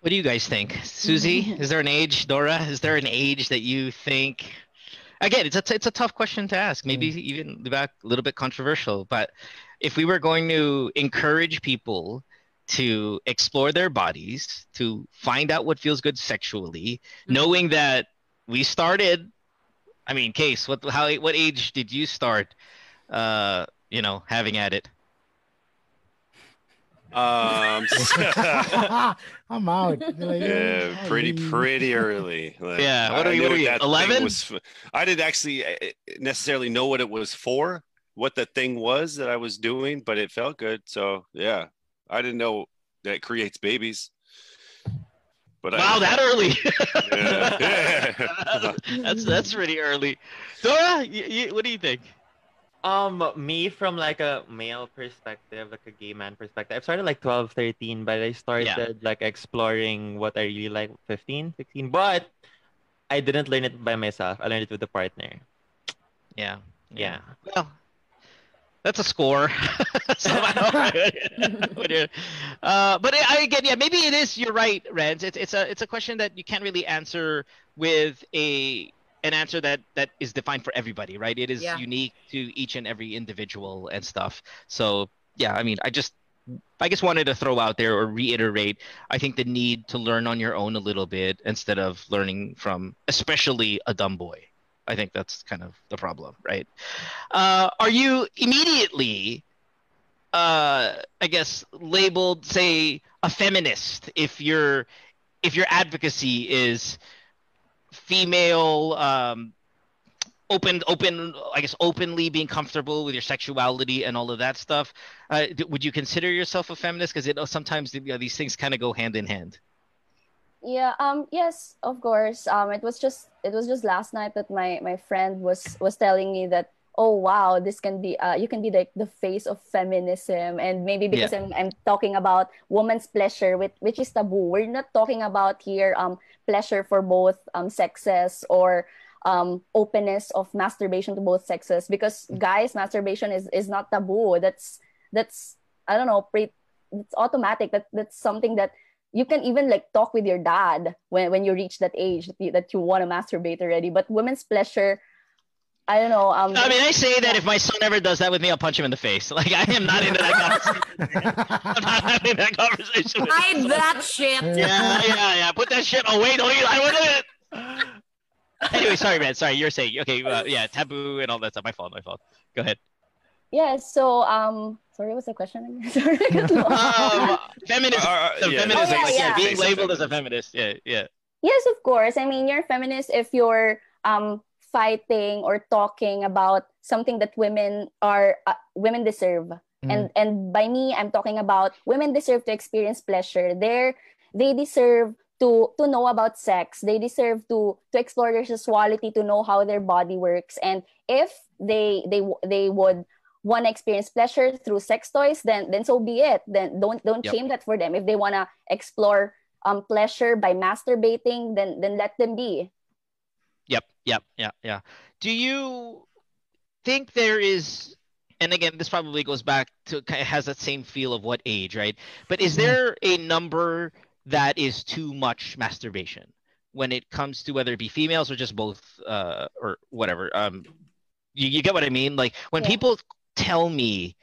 What do you guys think, Susie? *laughs* is there an age, Dora? Is there an age that you think? Again, it's a it's a tough question to ask. Maybe mm. even back a little bit controversial. But if we were going to encourage people to explore their bodies, to find out what feels good sexually, mm. knowing that we started. I mean, case what how what age did you start? Uh, you know, having at it. Um, *laughs* *laughs* I'm out. Like, yeah, pretty you- pretty early. Like, Yeah, what I are you- what are you, 11? was f- I didn't actually uh, necessarily know what it was for, what the thing was that I was doing, but it felt good. So yeah, I didn't know that it creates babies. But Wow, I, that *laughs* early. *laughs* Yeah. that's that's really early. Dora, you, you, what do you think? Um, me from like a male perspective, like a gay man perspective, I've started like 12, 13, but I started like exploring what I really like 15, 16. But I didn't learn it by myself. I learned it with a partner. Yeah. Yeah. Well, that's a score. Somehow. When you're- uh, but I again, yeah, maybe it is. You're right, Renz. It's it's a it's a question that you can't really answer with a an answer that that is defined for everybody, right? It is Yeah. unique to each and every individual and stuff. So yeah, I mean, I just I just wanted to throw out there or reiterate. I think the need to learn on your own a little bit instead of learning from, especially a dumb boy. I think that's kind of the problem, right? Uh, are you immediately, uh, I guess, labeled, say, a feminist if you're if your advocacy is female um open open i guess openly being comfortable with your sexuality and all of that stuff uh, would you consider yourself a feminist because it sometimes you know, these things kind of go hand in hand Yeah, um yes, of course. Um it was just it was just last night that my my friend was was telling me that oh wow, this can be uh you can be like the face of feminism and maybe because Yeah. I'm I'm talking about woman's pleasure which which is taboo. We're not talking about here um pleasure for both um sexes or um openness of masturbation to both sexes because guys masturbation is is not taboo. That's that's I don't know, pre- it's automatic that that's something that you can even like talk with your dad when, when you reach that age that you, that you want to masturbate already. But women's pleasure i don't know um i mean i say that if my son ever does that with me i'll punch him in the face. *laughs* Like i am not into that conversation. *laughs* I'm not having that conversation. With Hide that shit. yeah yeah yeah. Put that shit away don't you i want it. Anyway sorry man. Sorry. You're saying okay uh, yeah taboo and all that stuff. My fault my fault. Go ahead yeah so um sorry what's the question again *laughs* sorry um, feminism so yeah. feminism Oh, yeah, yeah, yeah. being labeled as a feminist yeah yeah Yes, of course. I mean, you're a feminist if you're um, fighting or talking about something that women are uh, women deserve. And and by me, I'm talking about women deserve to experience pleasure. They they deserve to to know about sex. They deserve to to explore their sexuality, to know how their body works. And if they they they would want to experience pleasure through sex toys, then then so be it. Then don't don't Yep. shame that for them. If they want to explore um pleasure by masturbating, then then let them be. Yep, yep, yeah, yeah. Do you think there is, and again, this probably goes back to kind of has that same feel of what age, right? But is there a number that is too much masturbation when it comes to whether it be females or just both, uh, or whatever? Um, you, you get what I mean? Like when people tell me,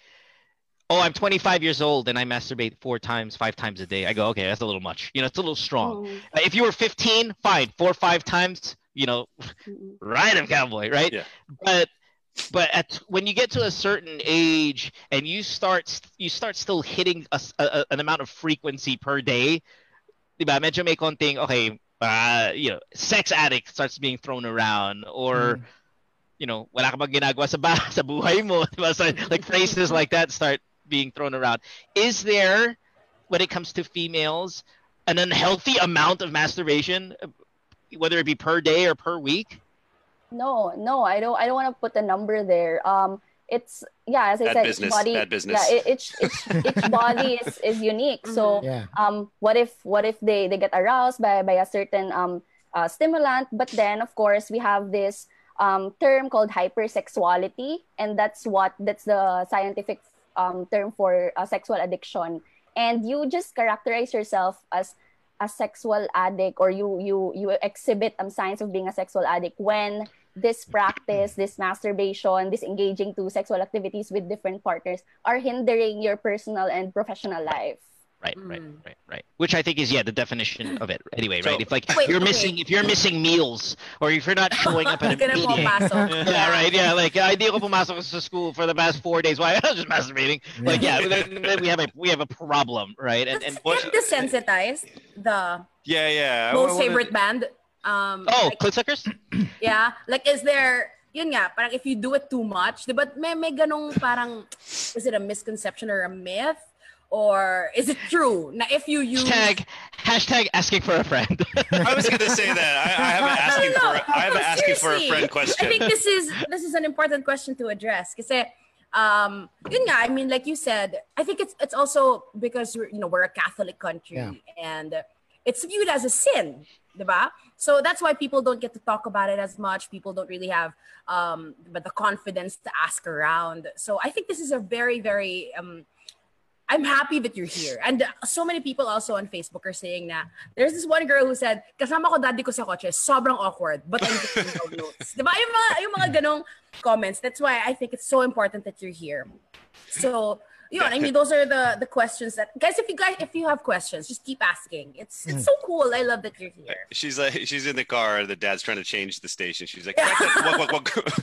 "Oh, I'm 25 years old and I masturbate four times, five times a day," I go, "Okay, that's a little much. You know, it's a little strong." Uh, If you were 15, fine, four or five times, you know, *laughs* ride him, cowboy, right? Yeah. But but at when you get to a certain age and you start you start still hitting a, s- a- a- an amount of frequency per day, diba? Medyo may konting okay, uh, you know, sex addict starts being thrown around or you know, wala ka bang ginagawa sa, ba- *laughs* sa buhay mo. So, like phrases like that start being thrown around. Is there, when it comes to females, an unhealthy amount of masturbation, whether it be per day or per week? No, no, I don't. I don't want to put a number there. Um, it's yeah, as I Bad said, business, each body, bad business. yeah, it, each each each body is, *laughs* is unique. So, Yeah. um, what if what if they they get aroused by by a certain um uh, stimulant? But then, of course, we have this um term called hypersexuality, and that's what that's the scientific um term for uh, sexual addiction. And you just characterize yourself as a sexual addict or you you you exhibit um, signs of being a sexual addict when this practice this masturbation this engaging to sexual activities with different partners are hindering your personal and professional life Right, right, right, right. Which I think is yeah the definition of it. Anyway, So- right? If like Wait, you're okay. missing, if you're missing meals, or if you're not showing up at a *laughs* Hindi meeting, *laughs* yeah, right, yeah, like I hindi ako pumasok sa school for the past four days. Why? I was *laughs* just masturbating. Like, yeah, then, then we have a we have a problem, right? And and Hit desensitized, the Yeah, yeah. I most wanted- favorite band. Um, oh, like, Clit Suckers. *clears throat* yeah, like is there? Yun nga, parang if you do it too much, but may, may ganong parang, is it a misconception or a myth? Or is it true na if you use Hashtag hashtag asking for a friend. *laughs* I was gonna say that. I, I have an asking for a- I have an asking for a friend question. I think this is this is an important question to address because. um yun nga I mean like you said I think it's it's also because we're you know we're a Catholic country Yeah. and it's viewed as a sin, diba? So that's why people don't get to talk about it as much. People don't really have um but the confidence to ask around. So I think this is a very very um I'm happy that you're here. And so many people also on Facebook are saying na there's this one girl who said, kasama ko daddy ko sa kotse, sobrang awkward, but I'm taking no notes. Diba? Yung mga, yung mga ganong comments. That's why I think it's so important that you're here. So, Yun, I mean, those are the the questions that guys. If you guys, if you have questions, just keep asking. It's Hmm. it's so cool. I love that you're here. She's like, *laughs* she's in the car. The dad's trying to change the station. She's like, wag, wag, wag, wag.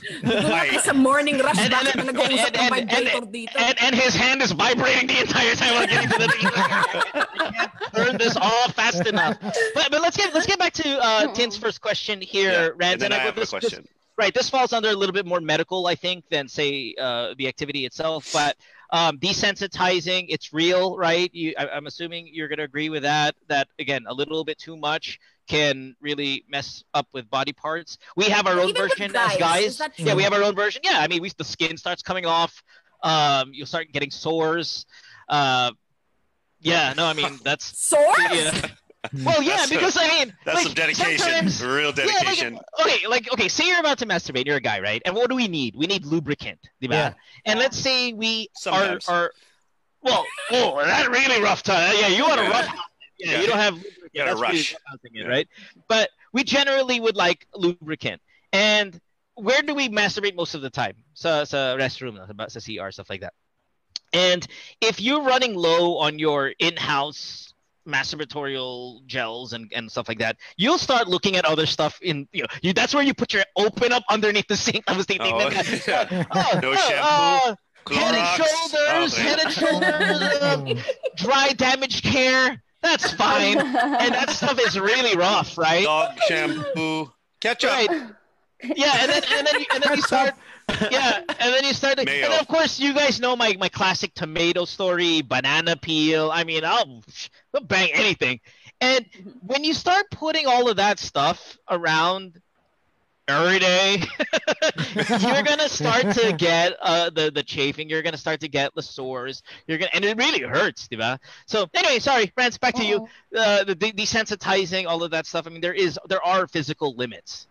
Hi. Sa morning rush, And- bakit and- na nag-uusap and- and- And, and his hand is vibrating the entire time while getting to the thing. Turn this off fast enough. But, but let's get let's get back to uh, Tin's first question here, Rand. and then I go- have a this- this- question. right, this falls under a little bit more medical, I think, than say uh, the activity itself. But um, desensitizing, it's real, right? You, I, I'm assuming you're going to agree with that. That again, a little bit too much can really mess up with body parts. We have our own Even version guys, as guys. Yeah, we have our own version. Yeah, I mean, we the skin starts coming off. Um, you'll start getting sores. Uh, yeah, no, I mean that's *laughs* sores. Yeah. *laughs* Well, yeah, That's because I mean, that's like, some dedication. sometimes- *laughs* Real Yeah, like, dedication. okay, like okay, say you're about to masturbate, you're a guy, right? And what do we need? We need lubricant, diba? Yeah. And let's say we Sometimes. are are well, oh, that really rough time. Yeah, you want to Yeah. rough. Yeah, Yeah. you don't have lubricant. You gotta That's really rush. roughhousing it, right? But we generally would like lubricant. And where do we masturbate most of the time? Sa sa restroom, sa, sa CR, stuff like that. And if you're running low on your in-house masturbatorial gels and, and stuff like that, you'll start looking at other stuff in you know you that's where you put your open up underneath the sink. I was thinking Oh, that. *laughs* yeah. Oh, *laughs* No oh, shampoo, uh, head and shoulders, Oh, head and shoulders, um, *laughs* dry damaged care. That's fine. and that stuff is really rough, right? Dog shampoo, ketchup. Right. Yeah, and then and then and then you start yeah, and then you start and Mayo. then of course you guys know my my classic tomato story, banana peel. I mean, I'll, I'll bang anything. And when you start putting all of that stuff around every day, *laughs* you're gonna start to *laughs* get uh, the the chafing. You're gonna start to get the sores. You're gonna, and it really hurts, diba? So anyway, sorry, Renz, back to you. Uh, the de- desensitizing, all of that stuff. I mean, there is there are physical limits.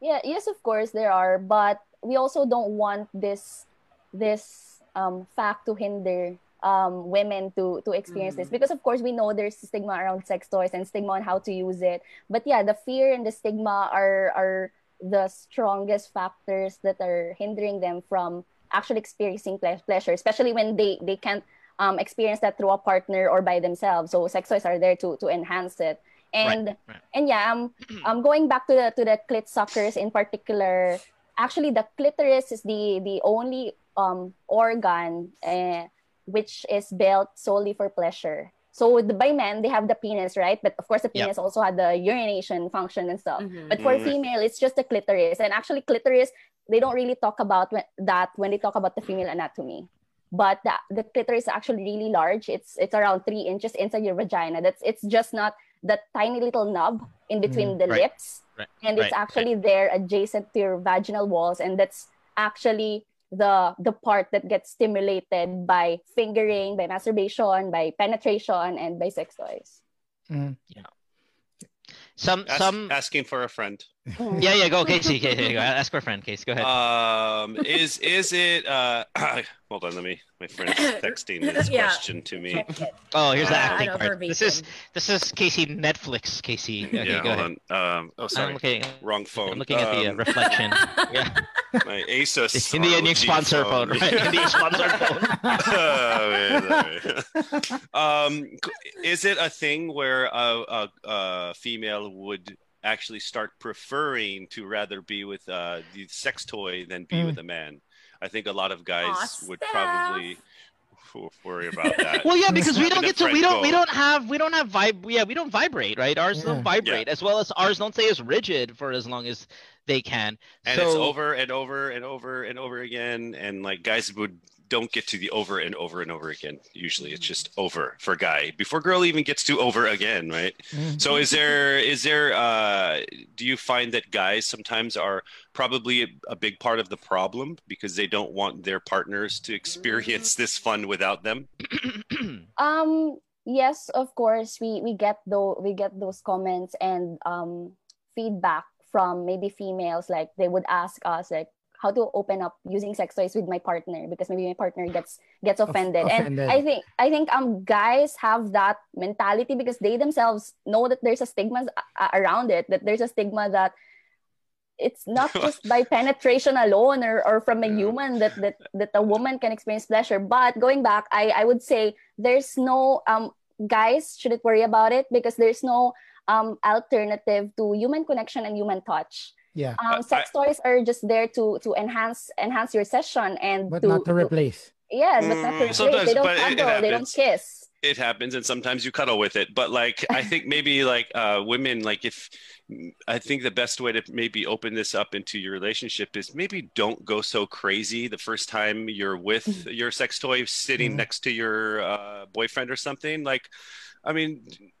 Yeah, yes, of course there are, but we also don't want this this um, fact to hinder um, women to to experience this because of course we know there's stigma around sex toys and stigma on how to use it. But yeah, the fear and the stigma are are the strongest factors that are hindering them from actually experiencing ple- pleasure, especially when they they can't um, experience that through a partner or by themselves. So sex toys are there to to enhance it. And and yeah, um, *clears throat* um, going back to the to the clit suckers in particular, actually the clitoris is the the only um organ uh, which is built solely for pleasure. So the, by men they have the penis, right? But of course the Yep. penis also had the urination function and stuff. But for Mhm. female, it's just the clitoris. And actually clitoris, they don't really talk about when, that when they talk about the female anatomy. But the, the clitoris is actually really large. It's it's around three inches inside your vagina. That's it's just not that tiny little knob in between Mm. the Right. lips Right. and it's Right. actually there adjacent to your vaginal walls and that's actually the the part that gets stimulated by fingering by masturbation by penetration and by sex toys Yeah. Some Ask- some asking for a friend. yeah yeah go Casey Casey go. *laughs* ask for a friend Casey go ahead. Um, is is it? Uh, *coughs* hold on, let me. My friend's *coughs* texting this Yeah. question to me. oh here's the Uh, acting I know part. This is this is Casey Netflix Casey. Okay, yeah, go hold ahead. on. Um, oh, sorry. I'm looking, Wrong phone. I'm looking at the uh, Um, reflection. *laughs* yeah. My Asus. Indian ROG sponsor phone, right? Indian sponsor *laughs* phone. Oh, man, man. *laughs* um, is it a thing where a, a, a female would actually start preferring to rather be with uh, the sex toy than be Mm. with a man? I think a lot of guys Aw, would probably w- worry about that. Well, yeah, *laughs* because we don't get to we don't we don't have we don't have vibe yeah we don't vibrate right ours don't vibrate as well as ours don't stay as rigid for as long as they can. and so it's over and over and over and over again and like guys would don't get to the over and over and over again. Usually it's just over for guy before girl even gets to over again right? So is there is there uh do you find that guys sometimes are probably a, a big part of the problem because they don't want their partners to experience this fun without them? *clears throat* Um yes of course. We we get though we get those comments and um feedback from maybe females like they would ask us like how to open up using sex toys with my partner because maybe my partner gets gets offended. offended. and i think i think um guys have that mentality because they themselves know that there's a stigma around it that there's a stigma that it's not *laughs* just by penetration alone or, or from a human that, that that a woman can experience pleasure but going back i i would say there's no um guys shouldn't worry about it because there's no um alternative to human connection and human touch Yeah. um sex toys are just there to to enhance enhance your session and But to, not to replace. yes but not to Mm, replace. sometimes, they don't but it- it cuddle they don't happens. kiss it happens and sometimes you cuddle with it but like i *laughs* think maybe like uh women like if i think the best way to maybe open this up into your relationship is maybe don't go so crazy the first time you're with your sex toy sitting Mhm. next to your uh boyfriend or something like i mean a-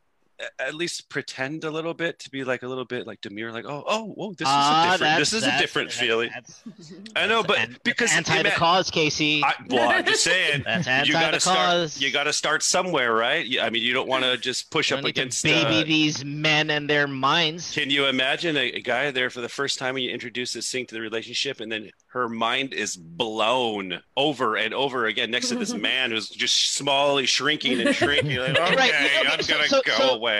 at least pretend a little bit to be like a little bit like demure like oh oh whoa this is Ah, a different that's- this is a that's- different that- feeling *laughs* i know but because anti the ima- cause, Casey. I, well, I'm just saying. *laughs* That's anti you gotta the start. cause. You gotta start somewhere, right? You- I mean, you don't want to just push up Don't need to against. baby uh, these men and their minds. can you imagine a, a guy there for the first time when you introduce this thing to the relationship, and then her mind is blown over and over again next to this *laughs* man who's just smallly shrinking and shrinking. Like, okay, Right, okay, I'm so- gonna so- go so- away.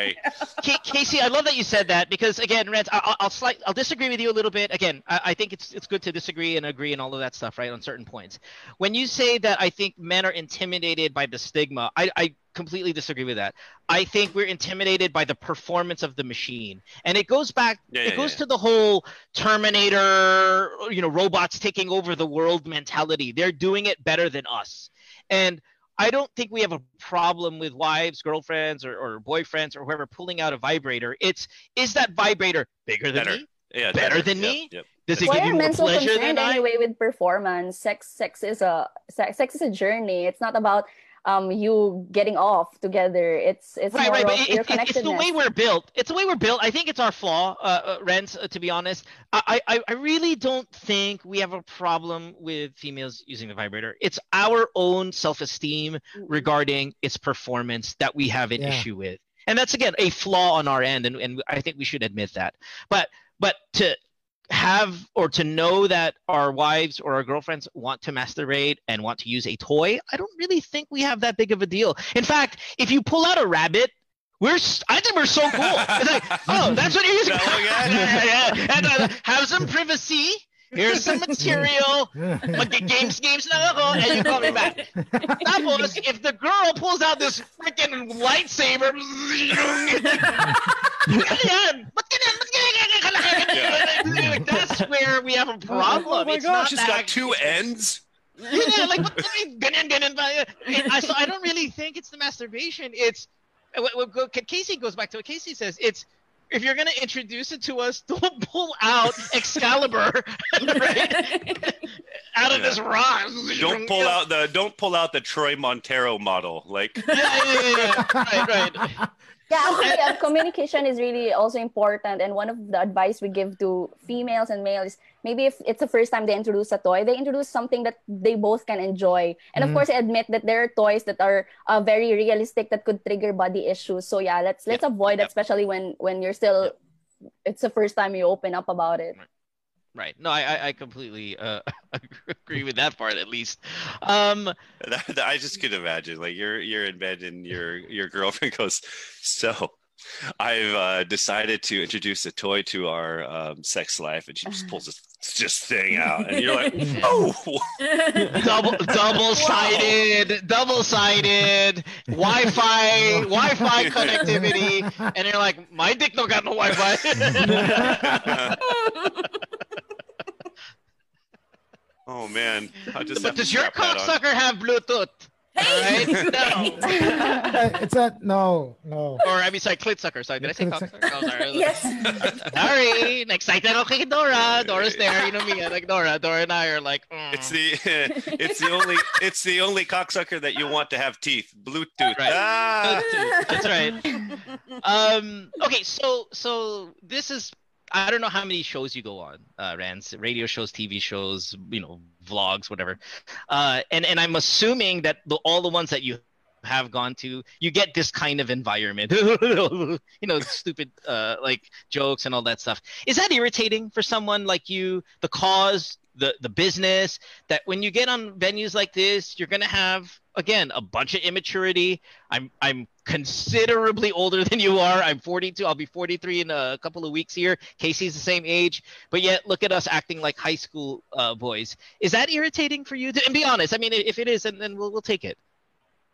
Ca- *laughs* Casey, I love that you said that because again, Renz, I'll I'll, slight, I'll disagree with you a little bit. Again, I, I think it's it's good to disagree and agree and all of that stuff, right, on certain points. When you say that, I think men are intimidated by the stigma. I, I completely disagree with that. I think we're intimidated by the performance of the machine, and it goes back. Yeah, it yeah, goes yeah. to the whole Terminator, you know, robots taking over the world mentality. They're doing it better than us, and I don't think we have a problem with wives, girlfriends, or, or boyfriends, or whoever pulling out a vibrator. It's is that vibrator bigger than Better. me? Yeah, better, better. than Yep, me? yep. Does it why give you more men so pleasure concerned than I? anyway with performance sex sex is a sex, sex is a journey it's not about um you getting off together it's it's Right, more right, of but it, your it, it's the way we're built. It's the way we're built. I think it's our flaw, uh, uh, Renz, uh, to be honest. I, I, I really don't think we have a problem with females using the vibrator. It's our own self-esteem regarding its performance that we have an Yeah. issue with. And that's, again, a flaw on our end, and, and I think we should admit that. But but to have or to know that our wives or our girlfriends want to masturbate and want to use a toy, I don't really think we have that big of a deal. In fact, if you pull out a rabbit, we're I think we're so cool. It's like, *laughs* oh, that's what you're using. *laughs* yeah, yeah. And uh, have some privacy. Here's some material. *laughs* Mag-games games na ako, and you call me back. Tapos, if the girl pulls out this freaking lightsaber, yan? Ba't ganyan? Ba't ganyan? Kalaki? That's where we have a oh problem. Oh my It's gosh, not it's that- got two ends. yeah, like what, ganyan, ganyan? I, so I don't really think it's the masturbation. It's what, what go- Casey goes back to what Casey says. It's if you're gonna introduce it to us, *laughs* don't pull out Excalibur *laughs* right? out of this rock. Don't *laughs* pull out the don't pull out the Troy Montero model. Like Yeah, yeah, yeah, yeah. Right, right. Yeah *laughs* actually uh, communication is really also important and one of the advice we give to females and males is maybe if it's the first time they introduce a toy they introduce something that they both can enjoy. And of Mhm. course I admit that there are toys that are uh, very realistic that could trigger body issues. So yeah let's let's avoid that especially when when you're still it's the first time you open up about it. Right. No, I I, completely uh, *laughs* agree with that part at least. Um, *laughs* I just could imagine like you're you're in bed and your your girlfriend goes, so I've uh, decided to introduce a toy to our um, sex life, and she just pulls this just thing out, and you're like, *laughs* oh, *laughs* double double sided, double sided, Wi-Fi, Wi-Fi *laughs* connectivity, and you're like, my dick don't got no Wi-Fi. oh man, I just but does your strap that cocksucker have Bluetooth? Alright? No. *laughs* it's a no, no. Or I mean, sorry, clit sucker. Sorry, did I say Clit cocksucker? Oh, sorry. yes. *laughs* Sorry, excited ako kay Dora. Dora's there, you know me, like Dora. Dora and I are like, mm. It's the *laughs* it's the only it's the only cocksucker that you want to have teeth. Bluetooth. Right. Ah! That's right. Um, okay, so so this is I don't know how many shows you go on, uh, Renz, radio shows, TV shows, you know, vlogs, whatever. Uh, and and I'm assuming that the, all the ones that you have gone to, you get this kind of environment. *laughs* you know, stupid uh, like jokes and all that stuff. Is that irritating for someone like you? The cause, the the business that when you get on venues like this, you're gonna have again a bunch of immaturity. I'm I'm considerably older than you are. I'm 42. I'll be 43 in a couple of weeks here. Casey's the same age, but yet look at us acting like high school uh, boys. Is that irritating for you? To, and be honest. I mean, if it is, then, then we'll we'll take it.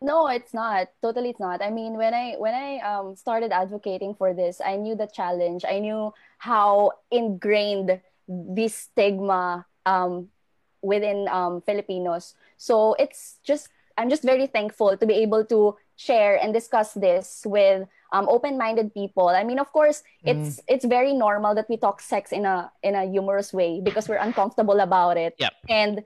No, it's not. Totally, it's not. I mean, when I when I um started advocating for this, I knew the challenge. I knew how ingrained this stigma um within um Filipinos. So it's just I'm just very thankful to be able to share and discuss this with um, open-minded people. I mean, of course, it's it's very normal that we talk sex in a in a humorous way because we're uncomfortable about it. Yep. And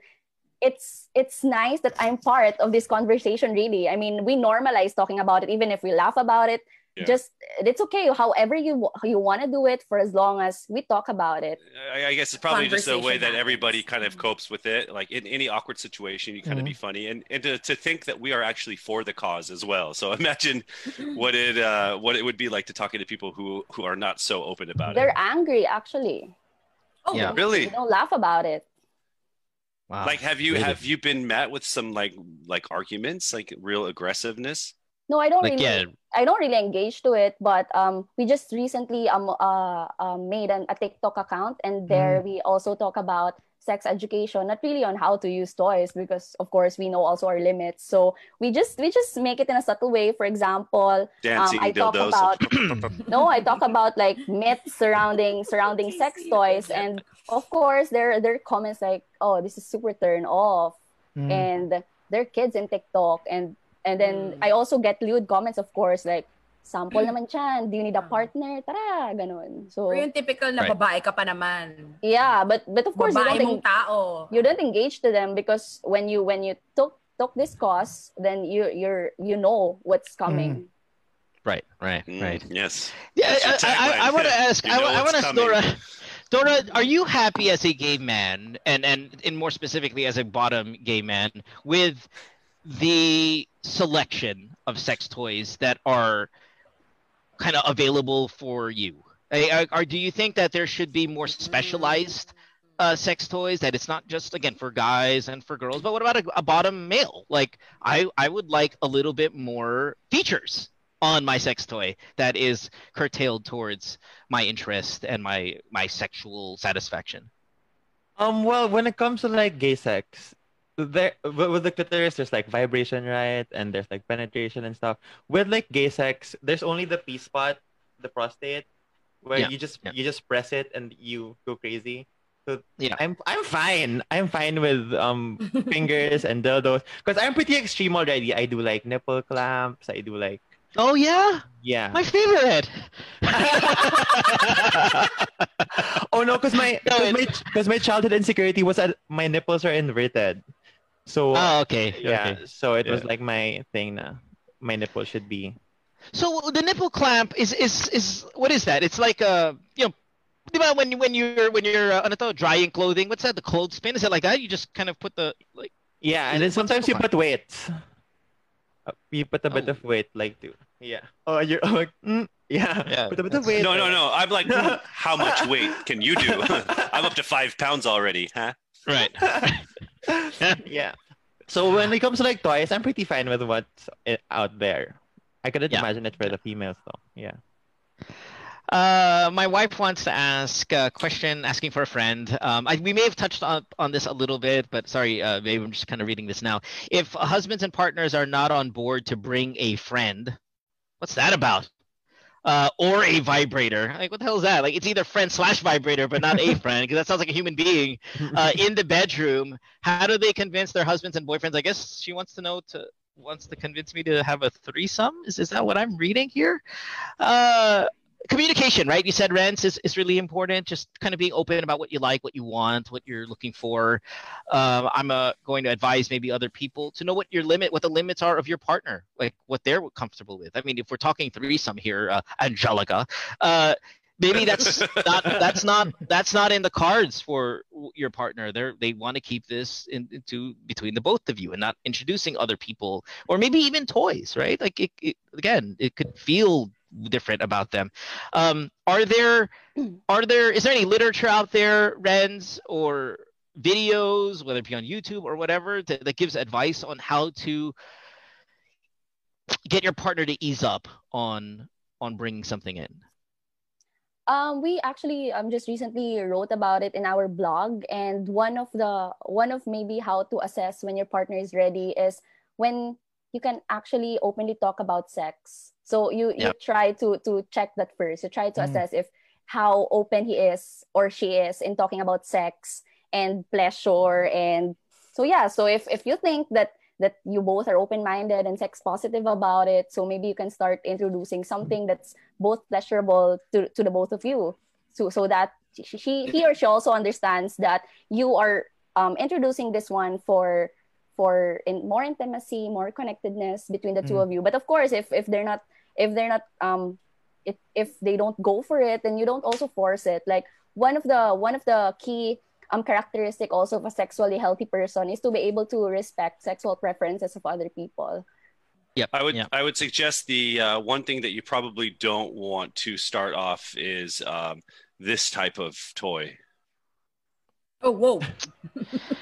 it's it's nice that I'm part of this conversation. Really, I mean, we normalize talking about it, even if we laugh about it. Yeah. Just it's okay, however you you want to do it, for as long as we talk about it. I, I guess it's probably just a way Conversation that everybody kind of copes with it. Like in any awkward situation, you kind of be funny, and and to, to think that we are actually for the cause as well. So *laughs* imagine *laughs* what it uh, what it would be like to talking to people who who are not so open about it. They're angry, actually. Oh, Yeah. Really? They don't laugh about it. Wow. Like, have you Really? have you been met with some like like arguments, like real aggressiveness? No, I don't Like, really. yeah. I don't really engage to it, but um, we just recently um uh, uh made an, a TikTok account, and there we also talk about sex education, not really on how to use toys, because of course we know also our limits. So we just we just make it in a subtle way. For example, Dancing um, I talk dildos. about *laughs* no, I talk about like myths surrounding surrounding sex toys, and of course there there are comments like, "Oh, this is super turn off," Mm. and there are kids in TikTok, and and then mm. I also get lewd comments, of course, like, "Sample *clears throat* naman chan, do you need a partner? Tara, ganun." So Or yung typical na Right. babae ka pa naman. yeah, but but of course you don't mong tao. you don't engage to them because when you when you took took this course, then you you're you know what's coming. Mm. Right, right, mm, right. Yes. Yeah, That's I, I, I want to ask. You I, know wa- I want to ask. Dora. Dora, are you happy as a gay man, and and in more specifically as a bottom gay man, with the selection of sex toys that are kind of available for you? Or do you think that there should be more specialized uh, sex toys? That it's not just again for guys and for girls, but what about a, a bottom male? Like I, I would like a little bit more features on my sex toy that is curtailed towards my interest and my my sexual satisfaction. Um, well, when it comes to like gay sex, there with with the clitoris, there's like vibration, right? And there's like penetration and stuff. With like gay sex, there's only the P spot, the prostate, where Yeah, you just yeah. you just press it and you go crazy. So Yeah. I'm I'm fine. I'm fine with um *laughs* fingers and dildos because I'm pretty extreme already. I do like nipple clamps. I do like Oh yeah, yeah. my favorite. *laughs* oh no, because my because my, 'cause my childhood insecurity was that my nipples are inverted. So Oh, okay, yeah. okay. So it was like my thing na my nipple should be. So the nipple clamp is is is what is that? It's like a you know, di ba when you when you're when you're uh, ano to, drying clothing. What's that? The clothespin? Is it like that? You just kind of put the like. Yeah, and then sometimes you put weights. Uh, You put a bit of weight, like to yeah. Oh, you're oh, like, mm, yeah. Yeah, Put a bit of weight. No, no, no. I'm like, hmm, *laughs* how much weight can you do? *laughs* I'm up to five pounds already, huh? Right. *laughs* *laughs* yeah. So when it comes to like toys, I'm pretty fine with what's out there. I couldn't Yeah. imagine it for the females though. Yeah. Uh, my wife wants to ask a question, asking for a friend. Um, I, we may have touched on, on this a little bit, but sorry, uh, maybe I'm just kind of reading this now. If husbands and partners are not on board to bring a friend, what's that about? Uh, or a vibrator. Like, what the hell is that? Like, it's either friend slash vibrator, but not a *laughs* friend, because that sounds like a human being uh, in the bedroom. How do they convince their husbands and boyfriends? I guess she wants to know to wants to convince me to have a threesome. Is is that what I'm reading here? Uh, communication, right? You said Renz is, is really important. Just kind of being open about what you like, what you want, what you're looking for. Um, I'm uh, going to advise maybe other people to know what your limit, what the limits are of your partner, like what they're comfortable with. I mean, if we're talking threesome here, uh, Angelica, uh, maybe that's *laughs* not that's not that's not in the cards for your partner. They're they want to keep this in, into between the both of you and not introducing other people or maybe even toys, right? Like it, it again, it could feel different about them. Um, are there are there is there any literature out there, Renz, or videos, whether it be on YouTube or whatever, that, that gives advice on how to get your partner to ease up on on bringing something in? Um, we actually um just recently wrote about it in our blog, and one of the one of maybe how to assess when your partner is ready is when you can actually openly talk about sex. So you you Yep. try to to check that first. You try to Mm. assess if how open he is or she is in talking about sex and pleasure and so yeah. So if if you think that that you both are open-minded and sex positive about it so maybe you can start introducing something that's both pleasurable to, to the both of you so so that she, she he or she also understands that you are um, introducing this one for for in more intimacy more connectedness between the two Mm. of you but of course if if they're not if they're not um if, if they don't go for it then you don't also force it like one of the one of the key um characteristic also of a sexually healthy person is to be able to respect sexual preferences of other people Yep. I would I would suggest the uh, one thing that you probably don't want to start off is um, this type of toy. Oh, whoa. *laughs*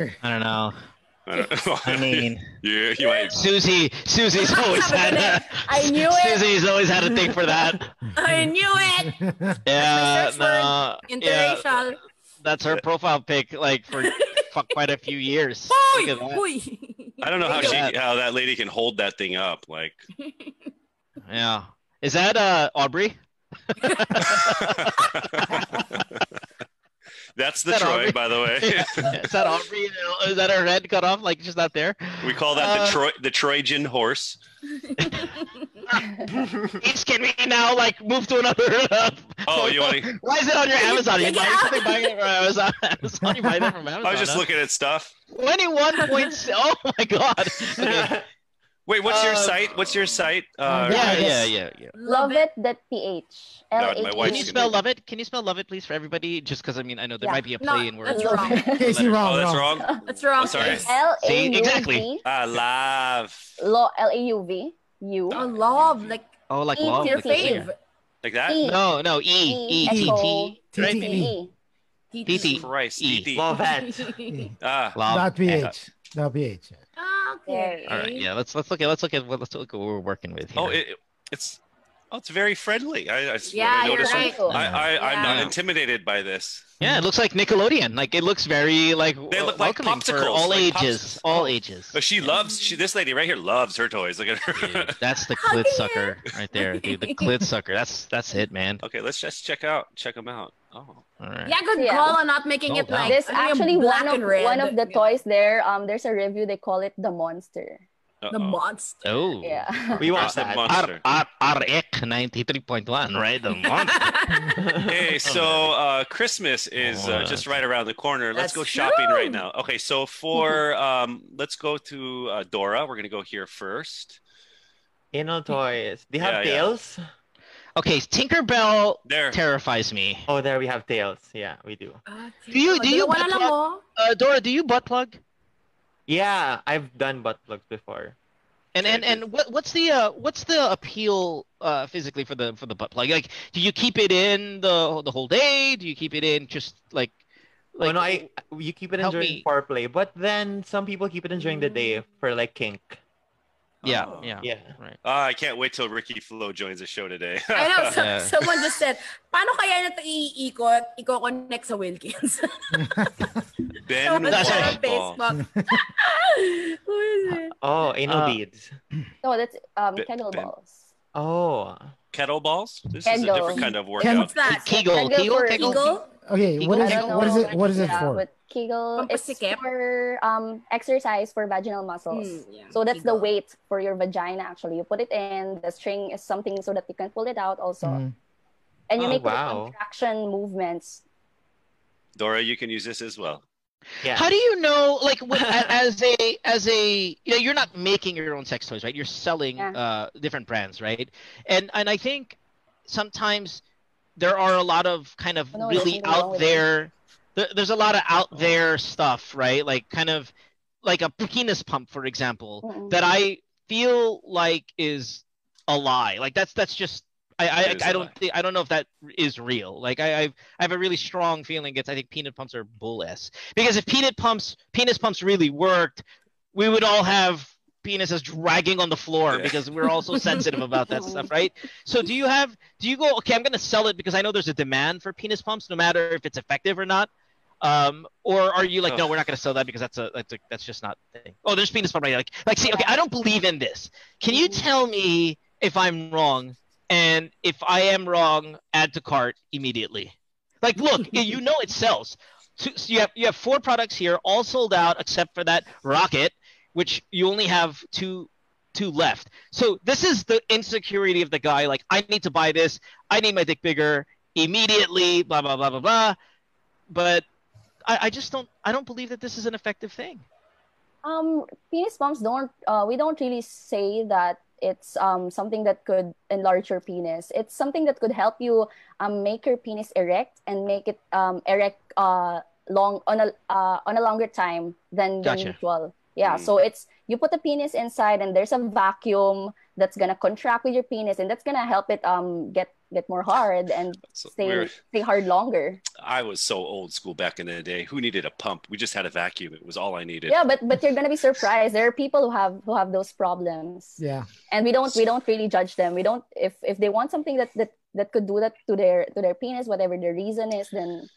I don't know. I, don't know. I mean, *laughs* you, you might. Susie, Susie's always had a, I knew it. Susie's always had a thing for that. I knew it. Yeah, no, yeah, that's her profile pic, like for *laughs* for quite a few years. Look at that. Uy. I don't know how she how that lady can hold that thing up. Like Yeah, is that uh Aubrey? *laughs* that's the Is that Troy, Aubrey? by the way. *laughs* is that Aubrey? Is that her head cut off? Like just not there? we call that Uh, the Troy the Trojan horse. Each can we now like move to another? *laughs* Uh, Oh, you want to? *laughs* Why is it on your Amazon? You Take it buying something buying it from Amazon? Amazon? You buy that from Amazon? I was just huh? looking at stuff. Twenty-one point. Oh my god. Okay. Wait, what's your Um, site? What's your site? Uh, Yeah, yeah, yeah, yeah. love it ph my L-H-E-E. Can you spell be- love it? Can you spell love it, please, for everybody? Just because I mean, I know there Yeah. might be a No, play in words. that's wrong. Casey, wrong, Oh, that's wrong. wrong. *laughs* That's wrong. I'm sorry. Chris. See, exactly. L-A-U-V Ah, love. lo- L-A-U-V U Oh, love. Like, Oh, like love. like fave. that. Like that? E. No, no, E, E, T, right? T-T-E. T, T, Christ, E. Love that. *laughs* Ah, Love. Dot ph. Dot ph. Oh, okay. All right, yeah. Let's let's look at let's look at what let's look at what we're working with oh, here. oh, it, it's oh, it's very friendly. I, I, Yeah, I you're noticed. right. I, I, I'm not Yeah. intimidated by this. yeah, it looks like Nickelodeon. Like it looks very like They look like welcoming for popsicles, all like ages. popsicles. All Oh. ages. But she loves. She this lady right here loves her toys. Look at her. Dude, *laughs* that's the *laughs* clit sucker right there, dude. The clit sucker. That's that's it, man. okay, let's just check out. Check them out. Oh, All right. Yeah, good Yeah. call on not making No it doubt. like this ano actually one of one of the Yeah. toys there um there's a review they call it the monster The uh-oh. monster. Oh. yeah *laughs* We Where's want the *laughs* that. monster? R R RX ninety three point one, right? The monster. *laughs* Hey, so uh, Christmas is uh, just right around the corner. Let's That's go shopping true. right now. Okay, so for um, let's go to uh, Dora. We're gonna go here first. Inno toys. They have Yeah, yeah. Tails. Okay, Tinkerbell There. terrifies me. Oh, there we have tails. Yeah, we do. Do you do you Dalawa na butt lang plug? Uh, Dora, do you butt plug? Yeah, I've done butt plugs before. And and and what what's the uh what's the appeal uh physically for the for the butt plug? Like, do you keep it in the the whole day? Do you keep it in just like like oh no, I you keep it in help during me. foreplay, but then some people keep it in during the day for like kink. Yeah Oh. yeah Yeah. right. Ah, I can't wait till Ricky Flo joins the show today. *laughs* I know, so, Yeah. someone just said, paano kaya na ito iikot, i-connect sa Wilkins? *laughs* ben Someone That's said right. on Facebook. Who is it? Oh, anal Uh, beads. *clears throat* no that's um Bit- kettle bit. balls Oh. Kettle balls. This is a different kind of What's workout. that? Kegel, Kegel Kegel, for Kegel. Okay, Kegel? What is it? What is it? What is it yeah, for? But Kegel it's Pampasikip? for um exercise for vaginal muscles Mm, yeah, so that's the weight for your vagina actually you put it in the string is something so that you can pull it out also Mm. and you Oh, make the wow. contraction movements Dora, you can use this as well. Yeah. How do you know, like, what, a- as a as a you know, you're not making your own sex toys, right? You're selling Yeah. uh different brands, right? And and I think sometimes there are a lot of kind of No, really there's nothing wrong out with there. There, there's a lot of out there stuff, right? Like kind of like a penis pump, for example, that I feel like is a lie. Like that's that's just I I, It is I a don't think I don't know if that is real. Like I I've, I have a really strong feeling it's I think peanut pumps are bull s because if peanut pumps penis pumps really worked, we would all have penises dragging on the floor because we're all so sensitive about that stuff, *laughs* right? So do you have do you go okay? I'm going to sell it because I know there's a demand for penis pumps, no matter if it's effective or not. Um, or are you like, no, we're not going to sell that because that's a that's a, that's just not the thing. Oh, there's penis pump right here. Like, like, see, okay, I don't believe in this. Can you tell me if I'm wrong? And if I am wrong, add to cart immediately. Like, look, *laughs* you know it sells. So, so you have you have four products here, all sold out except for that rocket, which you only have two two left. So this is the insecurity of the guy. Like, I need to buy this. I need my dick bigger immediately. Blah blah blah blah blah. But I, I just don't. I don't believe that this is an effective thing. Um, penis pumps don't. Uh, we don't really say that it's um something that could enlarge your penis. It's something that could help you um make your penis erect and make it um erect uh long on a uh, on a longer time than, than Gotcha. usual. Yeah, Mm. so it's you put the penis inside and there's a vacuum that's gonna contract with your penis and that's gonna help it um get get more hard and stay weird. stay hard longer. I was so old school back in the day. Who needed a pump? We just had a vacuum. It was all I needed. Yeah, but but you're gonna be surprised. There are people who have who have those problems. Yeah. and we don't we don't really judge them we don't if if they want something that that that could do that to their to their penis whatever the reason is then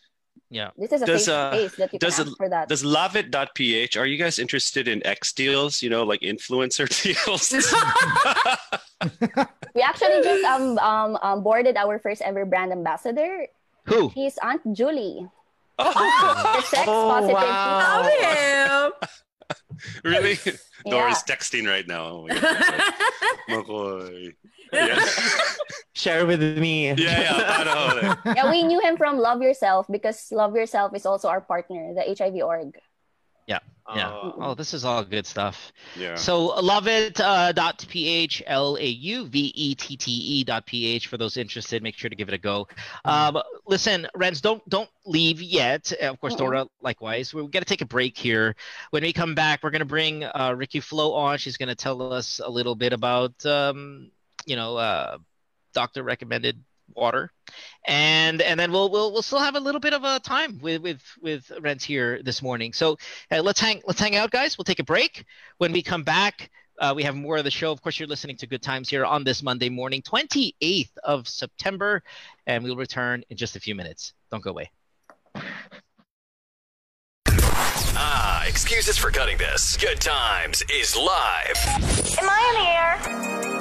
Yeah. this is a Does safe uh space that you does can ask for that does lauvette.ph are you guys interested in X deals? You know, like influencer *laughs* deals. *laughs* we actually just um, um um boarded our first ever brand ambassador Who? he's aunt julie Oh. the sex positive Love him. *laughs* really? Yeah. Dora's texting right now. Oh my God. Makoy. Yeah. *laughs* Share with me. Yeah, yeah. paano? *laughs* yeah we knew him from love yourself because love yourself is also our partner the hiv org Yeah. Yeah. Oh, this is all good stuff. Yeah. So love it uh, dot ph l a u v e t t e dot ph for those interested. Make sure to give it a go. Um, listen, Renz, don't don't leave yet. Uh, Of course, Dora, likewise. We're gonna take a break here. When we come back, we're gonna bring uh, Ricky Flo on. She's gonna tell us a little bit about um, you know uh, doctor recommended water and and then we'll we'll we'll still have a little bit of a time with with with Rent here this morning. So uh, let's hang let's hang out, guys. We'll take a break. When we come back, uh, we have more of the show. Of course, you're listening to Good Times here on this Monday morning, 28th of September, and we'll return in just a few minutes. Don't go away. Ah, excuses for cutting this. Good Times is live. Am I in the air?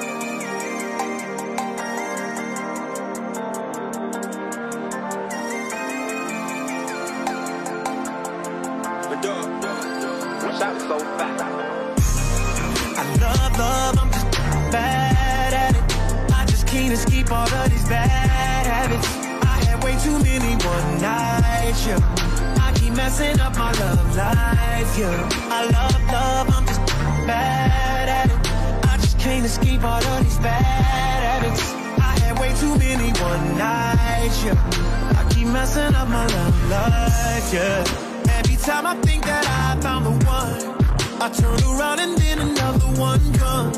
I love love, I'm just bad at it. I just can't escape all of these bad habits. I had way too many one nights, yeah. I keep messing up my love life, yeah. I love love, I'm just bad at it. I just can't escape all of these bad habits. I had way too many one nights, yeah. I keep messing up my love life, yeah. Time I think that I found the one. I turn around and then another one come.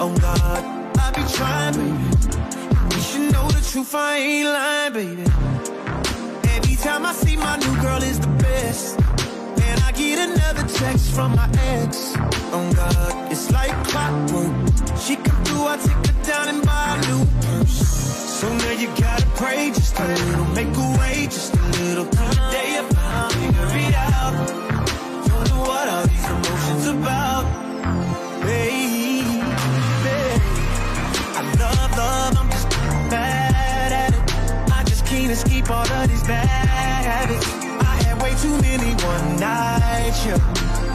Oh God, I be trying, baby. You should know the truth, I ain't lying, baby. Every time I see my new girl is the best. I get another text from my ex. Oh God, it's like clockwork. She come through, I take her down and buy a new purse. So now you gotta pray just a little, make a way just a little. The day of I'll figure it out. Know what all these emotions about, baby. I love love, I'm just bad at it. I just can't escape all of these bad habits. Way too many one nights, yeah.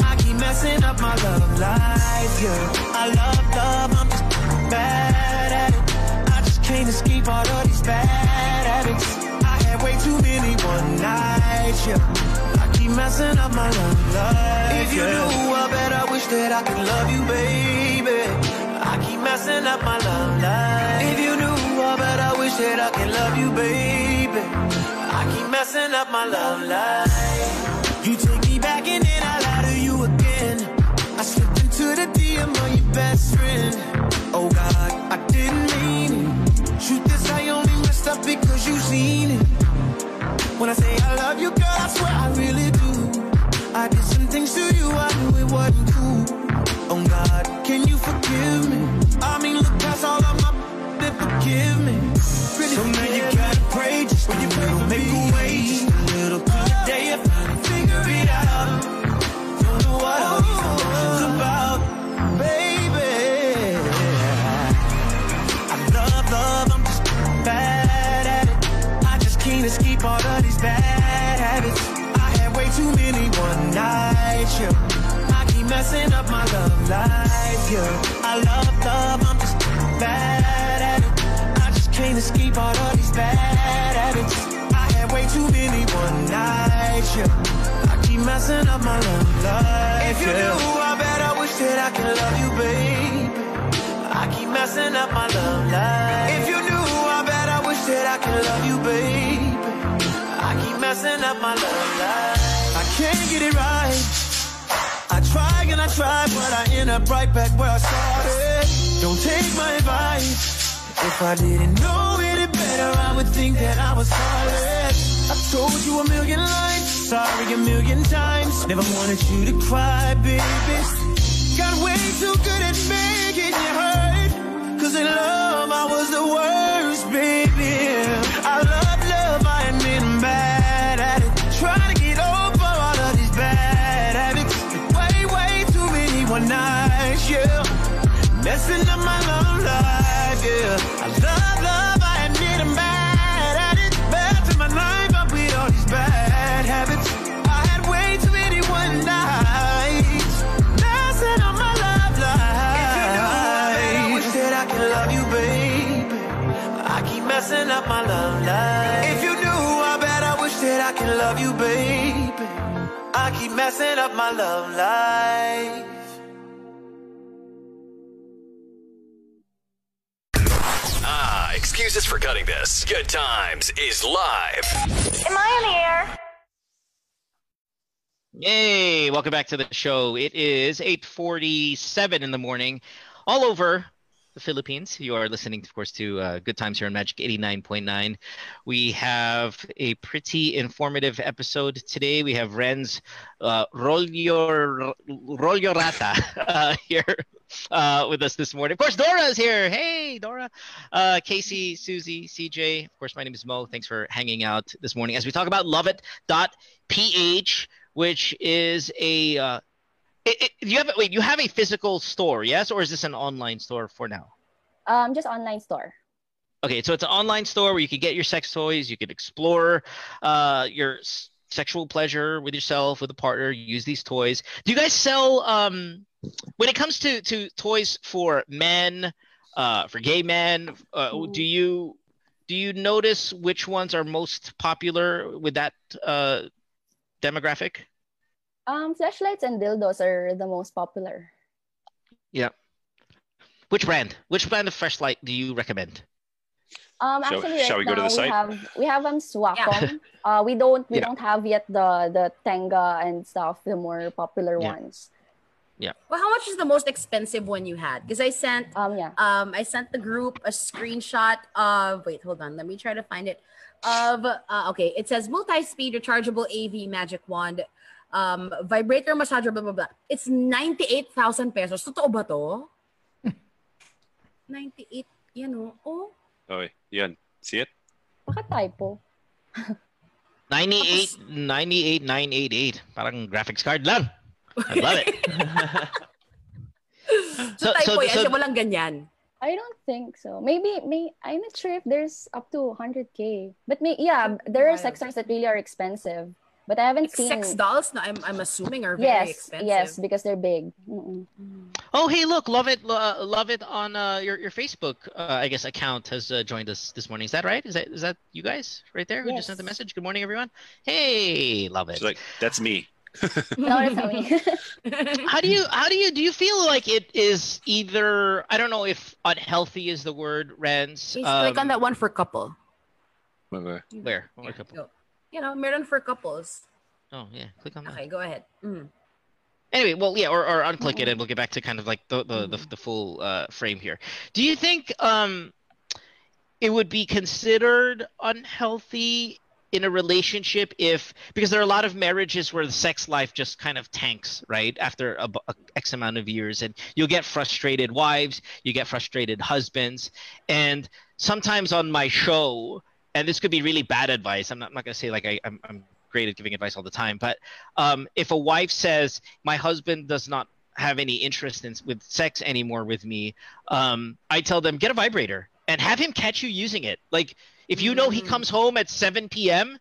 I keep messing up my love life, yeah. I love love, I'm just bad at it. I just can't escape all of these bad habits. I had way too many one nights, yeah. I keep messing up my love life. If you knew, I bet I wish that I could love you, baby. I keep messing up my love life. If you knew, I bet I wish wish that I could love you, baby. Messing up my love life. You take me back and then I lie to you again. I slipped into the DM of your best friend. Oh God, I didn't mean it. Truth is, I only messed up because you seen it. When I say I love you, girl, I swear I really do. I did some things to you, I knew it wasn't cool. Oh God, can you forgive me? I mean, look past all of my and forgive me. Really so now you gotta pray when you for make a way just a little today if I figure it out. Don't know what all these emotions about, baby. I love, love, I'm just bad at it. I just can't escape all of these bad habits. I had way too many one nights, yeah. I keep messing up my love life, yeah. I love, love, I'm just bad can't escape all of these bad habits. I had way too many one nights, yeah. I keep messing up my love life. If you yeah. knew, I bet I wish that I could love you, babe. I keep messing up my love life. If you knew, I bet I wish that I could love you, babe. I keep messing up my love life. I can't get it right. I try and I try, but I end up right back where I started. Don't take my advice. If I didn't know any better, I would think that I was heartless. I told you a million lies, sorry a million times. Never wanted you to cry, baby. Got way too good at making you hurt. Cause in love, I was the worst, up my love life. If you knew, I bet I wish that I could love you, baby. I keep messing up my love life. Ah, excuses for cutting this. Good Times is live. Am I on the air? Yay! Welcome back to the show. It is 8:47 in the morning, all over the Philippines. You are listening, of course, to uh, Good Times here on Magic 89.9. We have a pretty informative episode today. We have Renz uh, Rolyo Rata *laughs* uh, here uh, with us this morning. Of course, Dora is here. Hey, Dora. Uh, Casey, Susie, CJ. Of course, my name is Mo. Thanks for hanging out this morning as we talk about lauvette.ph, which is a. It, it, you have wait. You have a physical store, yes, or is this an online store for now? Um, just online store. Okay, so it's an online store where you can get your sex toys. You can explore uh, your s- sexual pleasure with yourself, with a partner. Use these toys. Do you guys sell? Um, when it comes to to toys for men, uh, for gay men, uh, do you do you notice which ones are most popular with that uh, demographic? Um, Fleshlights and dildos are the most popular. Yeah. Which brand? Which brand of Fleshlight do you recommend? Um, Shall- actually, right shall we go to now the site? we have we have um Svakom. uh, we don't we Yeah. don't have yet the the Tenga and stuff, the more popular Yeah. ones. Yeah. Well, how much is the most expensive one you had? Because I sent um yeah um I sent the group a screenshot of wait hold on let me try to find it of uh, okay it says multi-speed rechargeable AV magic wand um vibrator massager blah blah blah it's 98,000 pesos totoo ba to *laughs* 98 yan oh oh Oh, yan. See it? Baka typo. 98 988 Parang graphics card lang. I love it. *laughs* so, So- typo so- yan so- siya walang ganyan I don't think so. Maybe may I'm not sure if there's up to 100k. But may yeah, there are sex toys that really are expensive. But I haven't seen sex dolls no I'm I'm assuming are very Yes, expensive yes, because they're big. Mm-mm. Oh, hey, look, love it, uh, love it on uh, your your Facebook, uh, I guess, account has uh, joined us this morning. Is that right? Is that is that you guys right there who just sent the message? Good morning, everyone. Hey, love it. She's like, that's me. *laughs* Ahora me. *laughs* how do you how do you do you feel like it is either I don't know if unhealthy is the word, Renz. Please click on um, that one for couple. Where? Where? What couple? You know, meron for couples. Oh yeah, click on that. Okay, go ahead. Mm. Anyway, well, yeah, or, or unclick it, and we'll get back to kind of like the the, the, the full uh, frame here. Do you think um, it would be considered unhealthy in a relationship if because there are a lot of marriages where the sex life just kind of tanks right after a, a x amount of years and you'll get frustrated wives you get frustrated husbands and sometimes on my show and this could be really bad advice i'm not, I'm not going to say like I, I'm, I'm great at giving advice all the time but um, if a wife says my husband does not have any interest in with sex anymore with me um, i tell them get a vibrator and have him catch you using it like if you know he comes home at 7 p.m.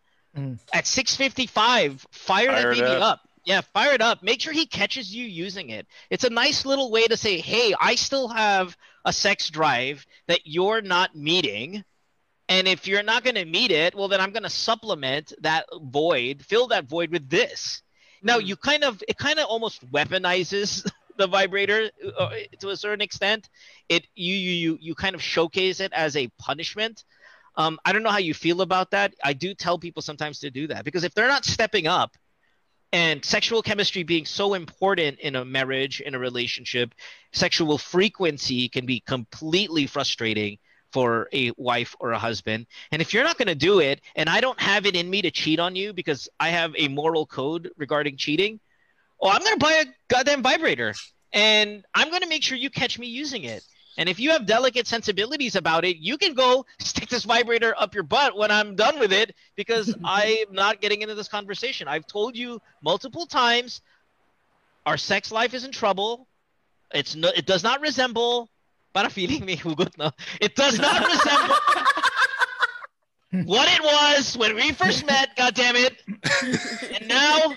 at 6:55, fire, that Fire it baby up. up. Yeah, fire it up. Make sure he catches you using it. It's a nice little way to say, "Hey, I still have a sex drive that you're not meeting." And if you're not going to meet it, well, then I'm going to supplement that void, fill that void with this. Now, you kind of, it kind of almost weaponizes *laughs* the vibrator uh, to a certain extent. It, you, you, you, you kind of showcase it as a punishment. Um, I don't know how you feel about that. I do tell people sometimes to do that because if they're not stepping up, and sexual chemistry being so important in a marriage, in a relationship, sexual frequency can be completely frustrating for a wife or a husband. And if you're not going to do it, and I don't have it in me to cheat on you because I have a moral code regarding cheating, oh, I'm going to buy a goddamn vibrator and I'm going to make sure you catch me using it. And if you have delicate sensibilities about it, you can go stick this vibrator up your butt when I'm done with it because *laughs* I'm not getting into this conversation. I've told you multiple times our sex life is in trouble. It's no, it does not resemble para feeling me hugot no. It does not *laughs* resemble what it was when we first met, God damn it. And now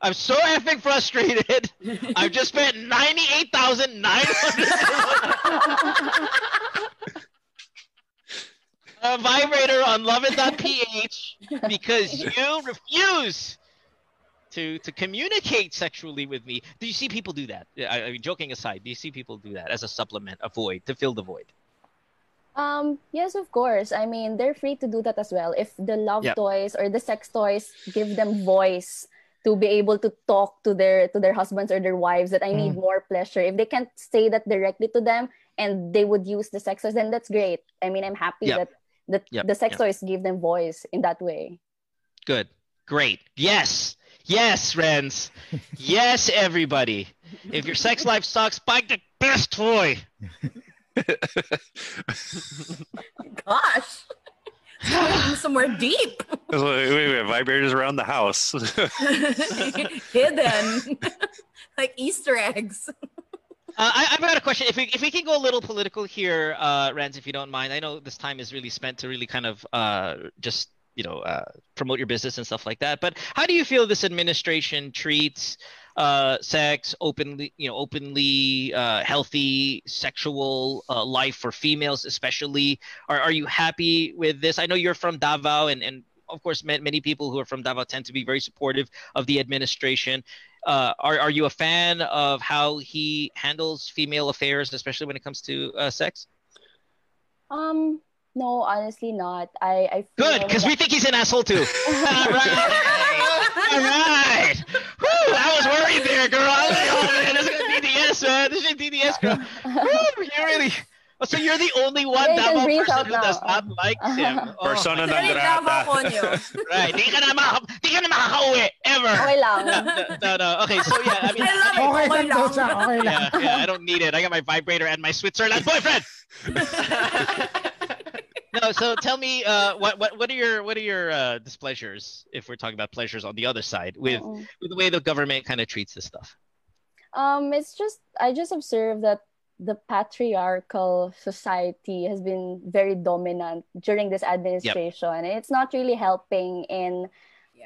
I'm so effing frustrated. I've just spent ninety-eight thousand nine hundred a vibrator on lauvette.ph because you refuse to to communicate sexually with me. Do you see people do that? I, I mean, joking aside, do you see people do that as a supplement, a void to fill the void? Um, yes, of course. I mean, they're free to do that as well. If the love toys or the sex toys give them voice to be able to talk to their to their husbands or their wives that I need Mm. more pleasure. If they can't say that directly to them and they would use the sex toys, then that's great. I mean, I'm happy Yep. that the, Yep, the sex toys give them voice in that way. Good. Great. Yes. Yes, friends. yes, everybody. If your sex life sucks, buy the best toy. Gosh. Going somewhere deep. Wait, wait, wait, vibrators around the house. *laughs* Hidden. *laughs* like Easter eggs. Uh, I, I've got a question. If we if we can go a little political here, uh, Renz, if you don't mind. I know this time is really spent to really kind of uh, just you know uh, promote your business and stuff like that. But how do you feel this administration treats uh, sex openly? You know, openly uh, healthy sexual uh, life for females, especially. Are are you happy with this? I know you're from Davao, and and of course, ma- many people who are from Davao tend to be very supportive of the administration. Uh, are are you a fan of how he handles female affairs, especially when it comes to uh, sex? Um, no, honestly not. I, I feel Good, because we think he's an asshole too. All *laughs* right, all right. Whew, I was worried there, girl. I was like, oh man, this is gonna DDS, man. This is DDS, girl. Whew, you really. Oh, so you're the only one Yeah, Davao person who now. does not like uh-huh. him. *laughs* Oh. Persona non Sorry, grata. Davao Konyo. *laughs* Right, di ka na maka- di ka na makakauwi ever. Okay lang. No, no, no. Okay, so yeah, I mean, I love it. Okay Okay lang okay lang. yeah, yeah, I don't need it. I got my vibrator and my Switzerland boyfriend. No, so tell me, uh, what what what are your what are your uh, displeasures if we're talking about pleasures on the other side with Oo. with the way the government kind of treats this stuff? Um, it's just I just observed that the patriarchal society has been very dominant during this administration, and it's not really helping in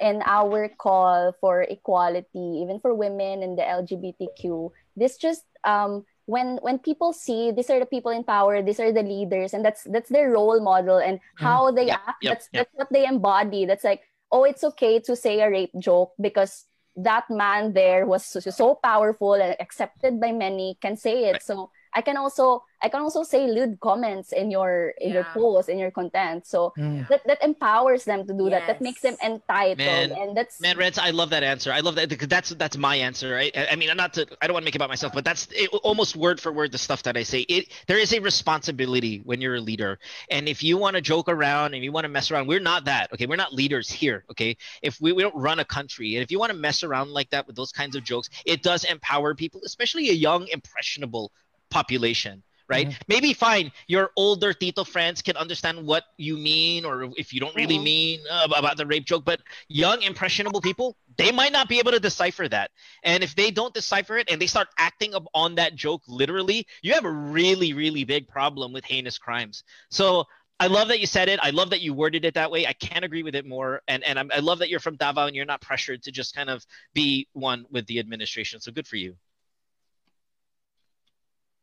in our call for equality, even for women and the LGBTQ. This just um when when people see these are the people in power, these are the leaders, and that's that's their role model and mm-hmm. how they Yep, act. yep, that's yep. that's what they embody. That's like, oh, it's okay to say a rape joke because that man there was so, so powerful and accepted by many can say it. So I can also I can also say lewd comments in your in your posts in your content. So Mm. that, that empowers them to do that. That makes them entitled, Man, and that's man, Reds, I love that answer. I love that because that's that's my answer. Right? I, I mean, not to, I don't want to make it about myself, but that's it, almost word for word the stuff that I say. It there is a responsibility when you're a leader, and if you want to joke around and you want to mess around, we're not that. Okay, we're not leaders here. Okay, if we, we don't run a country, and if you want to mess around like that with those kinds of jokes, it does empower people, especially a young, impressionable population. Right? Maybe fine. Your older Tito friends can understand what you mean, or if you don't really Mhm. mean uh, about the rape joke. But young, impressionable people, they might not be able to decipher that. And if they don't decipher it and they start acting up on that joke literally, you have a really, really big problem with heinous crimes. So I love that you said it. I love that you worded it that way. I can't agree with it more. And and I'm, I love that you're from Davao and you're not pressured to just kind of be one with the administration. So good for you.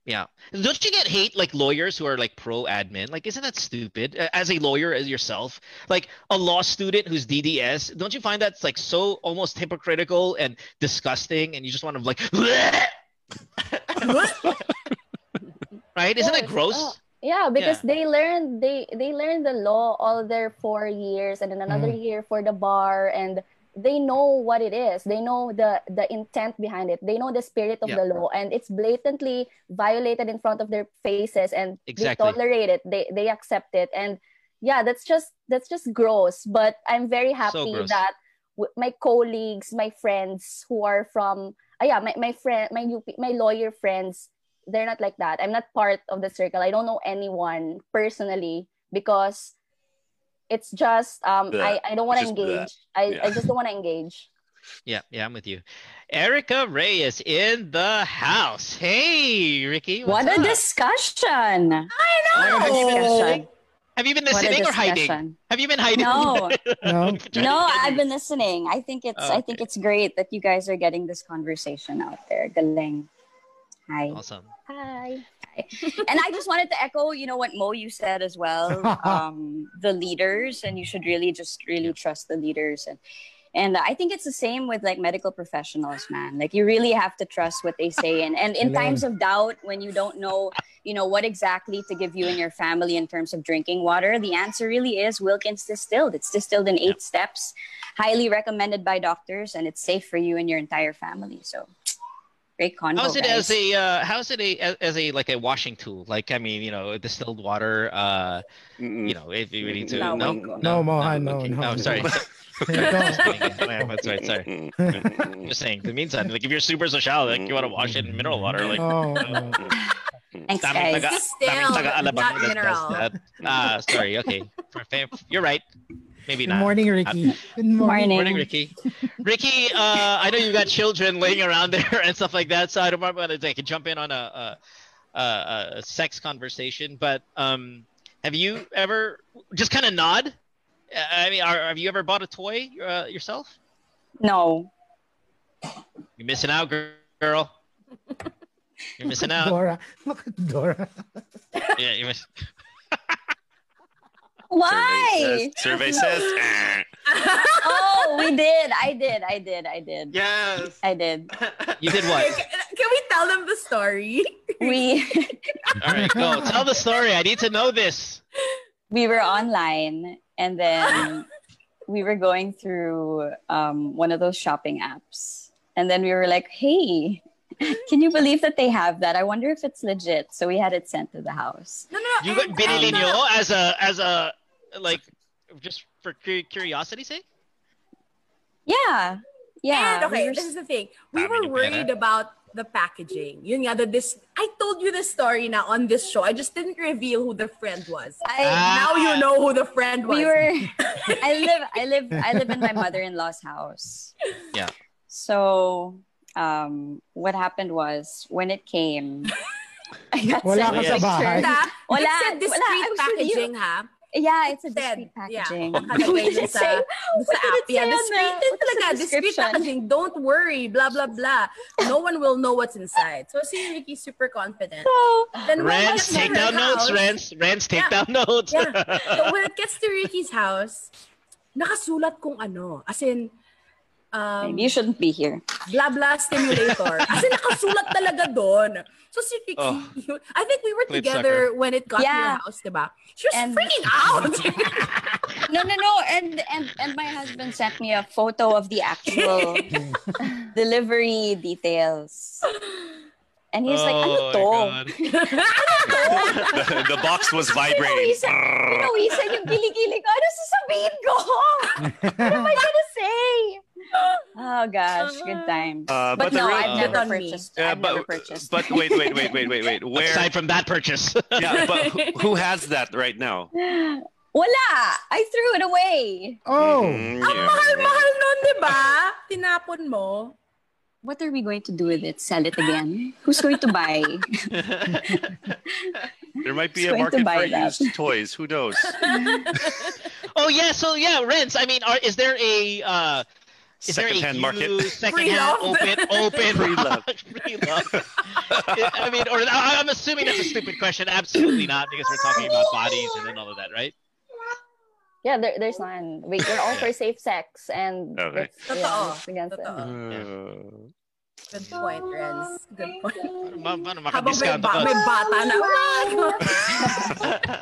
Yeah. Don't you get hate like lawyers who are like pro admin? Like, isn't that stupid? As a lawyer, as yourself, like a law student who's DDS, don't you find that's like so almost hypocritical and disgusting? And you just want to like, *laughs* *laughs* right? Isn't that gross? Oh, yeah, because they learn they they learn the law all their four years and then another Mhm. year for the bar and they know what it is. They know the the intent behind it. They know the spirit of Yeah. the law and it's blatantly violated in front of their faces and Exactly. they tolerate it. They they accept it and yeah, that's just that's just gross, but I'm very happy gross. that my colleagues, my friends who are from ah, yeah, my, my friend my UP, my lawyer friends they're not like that. I'm not part of the circle. I don't know anyone personally because it's just um Bleh. I, I don't want to Just bleh. engage. I, I just don't want to engage. Yeah, yeah, I'm with you. Erica Reyes in the house. Hey, Ricky. What what's a up? discussion! I know. What a discussion. Have you been listening or hiding? Have you been hiding? No. *laughs* No. No, I've been listening. I think it's Oh, I think it's great that you guys are getting this conversation out there. Galing. Hi. Awesome. Hi. *laughs* And I just wanted to echo, you know, what Mo you said as well. *laughs* Um, the leaders, and you should really just really trust the leaders. And and I think it's the same with like medical professionals, man. Like you really have to trust what they say. And and in times of doubt, when you don't know, you know, what exactly to give you and your family in terms of drinking water, the answer really is Wilkins distilled. It's distilled in eight steps, highly recommended by doctors, and it's safe for you and your entire family. So great convo. How's it guys. as a uh, how's it a as, as a like a washing tool? Like I mean, you know, distilled water. Uh, you know, if you need to. No, No, no, no, Mohan, no, okay. no, sorry. *laughs* no. *laughs* Just kidding. Yeah, That's right. Sorry. Just saying. The meantime, like if you're super social, like you want to wash it in mineral water, like. Oh, Thanks, guys. taga- Distilled, taga not mineral. that. Ah, sorry. Okay. You're right. Maybe Good not. morning, Ricky. Good morning. Morning, Ricky. Ricky, uh, I know you got children laying around *laughs* there and stuff like that, so I don't want to like jump in on a, a, a, a sex conversation. But um, have you ever just kind of nod? Uh, I mean, are, have you ever bought a toy uh, yourself? No. You're missing out, girl. You're missing out. Dora. Look at Dora. Yeah, you miss. Why? Survey says. *laughs* eh. oh, we did. I did. I did. I did. Yes. I did. You did what? can, can we tell them the story? We *laughs* All right, go. Tell the story. I need to know this. we were online and then we were going through um, one of those shopping apps. And then we were like, hey, can you believe that they have that? I wonder if it's legit. So we had it sent to the house. No, no, You got binili nyo as a as a like just for cu- curiosity's sake. Yeah. Yeah. And okay, we were this is the thing. We were worried pera. about the packaging. Yun nga, the this I told you this story now on this show. I just didn't reveal who the friend was. I- now you know who the friend was. we were *laughs* I live I live I live in my mother-in-law's house. Yeah. So um what happened was when it came I got Wala sent ka sa bahay. picture. Wala, It said wala, discreet I'm packaging, serious. ha? Yeah, it's a Said, discreet packaging. Yeah, nakalagay dun sa, dun sa what did app. Yeah, say discreet din talaga. Discreet packaging. Don't worry, blah, blah, blah. No *laughs* one will know what's inside. So, si Ricky's super confident. Then when it Renz, gets to take her down notes. house- Renz, Renz, take Yeah. down notes. Yeah. *laughs* So when it gets to Ricky's house, nakasulat kung ano. As in, um, Maybe you shouldn't be here. blah blah stimulator. Kasi nakasulat talaga doon. So si Ricky, Oh. I think we were together sucker. when it got to Yeah. your house, diba? She was freaking out. *laughs* No, no, no. And and and my husband sent me a photo of the actual *laughs* delivery details. And he's like, ano Oh, to? my God. *laughs* the, the box was vibrating. Pinawisan, pinawisan yung kilikili ko. Ano sasabihin ko? What am I gonna say? *laughs* Oh gosh, good times. Uh, but, but the no, real- I've uh, never Not purchased. Yeah, I've but, never purchased. but wait, wait, wait, wait, wait, wait. Where? Aside from that purchase. *laughs* yeah, but who, *laughs* who has that right now? Wala! I threw it away. Oh. Mm, Ang mahal-mahal nun, di ba? Tinapon mo. What are we going to do with it? Sell it again? Who's going to buy? There might be Who's a market for that? used toys. Who knows? Oh yeah, so yeah, Renz. I mean, are, is there a uh, is there a Secondhand *laughs* market. used secondhand open open Pre-love. pre-love? *laughs* I mean, or I- I'm assuming that's a stupid question. Absolutely not, because we're talking about bodies and then all of that, right? Yeah, there, there's none. We, we're all for safe sex and Okay. it's, yeah, it's against it. Uh, Good point, Renz. Good point. Paano makadiscount ba- ako? may bata na.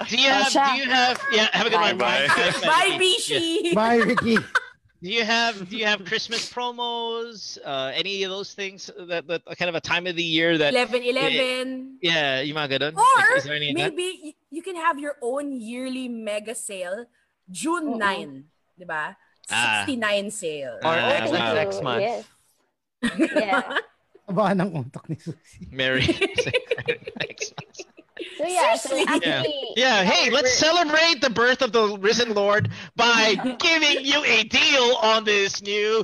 *laughs* Do you have? Do you have? Yeah, have a good one. Bye. Bye, Bishi. Bye, Ricky. Do you have? Do you have Christmas promos? Uh, any of those things that, that kind of a time of the year that 11-11. Yeah, you mga ganun? Or Is there any of that? maybe you can have your own yearly mega sale June 9, di ba? Ah. 69 sale. Or Ah, next, wow. next month. Yes. *laughs* Yeah. *laughs* Aba ng contact ni Susie. Mary. *laughs* So yeah, so Yeah. actually, yeah. Hey, let's celebrate the birth of the risen Lord by *laughs* giving you a deal on this new.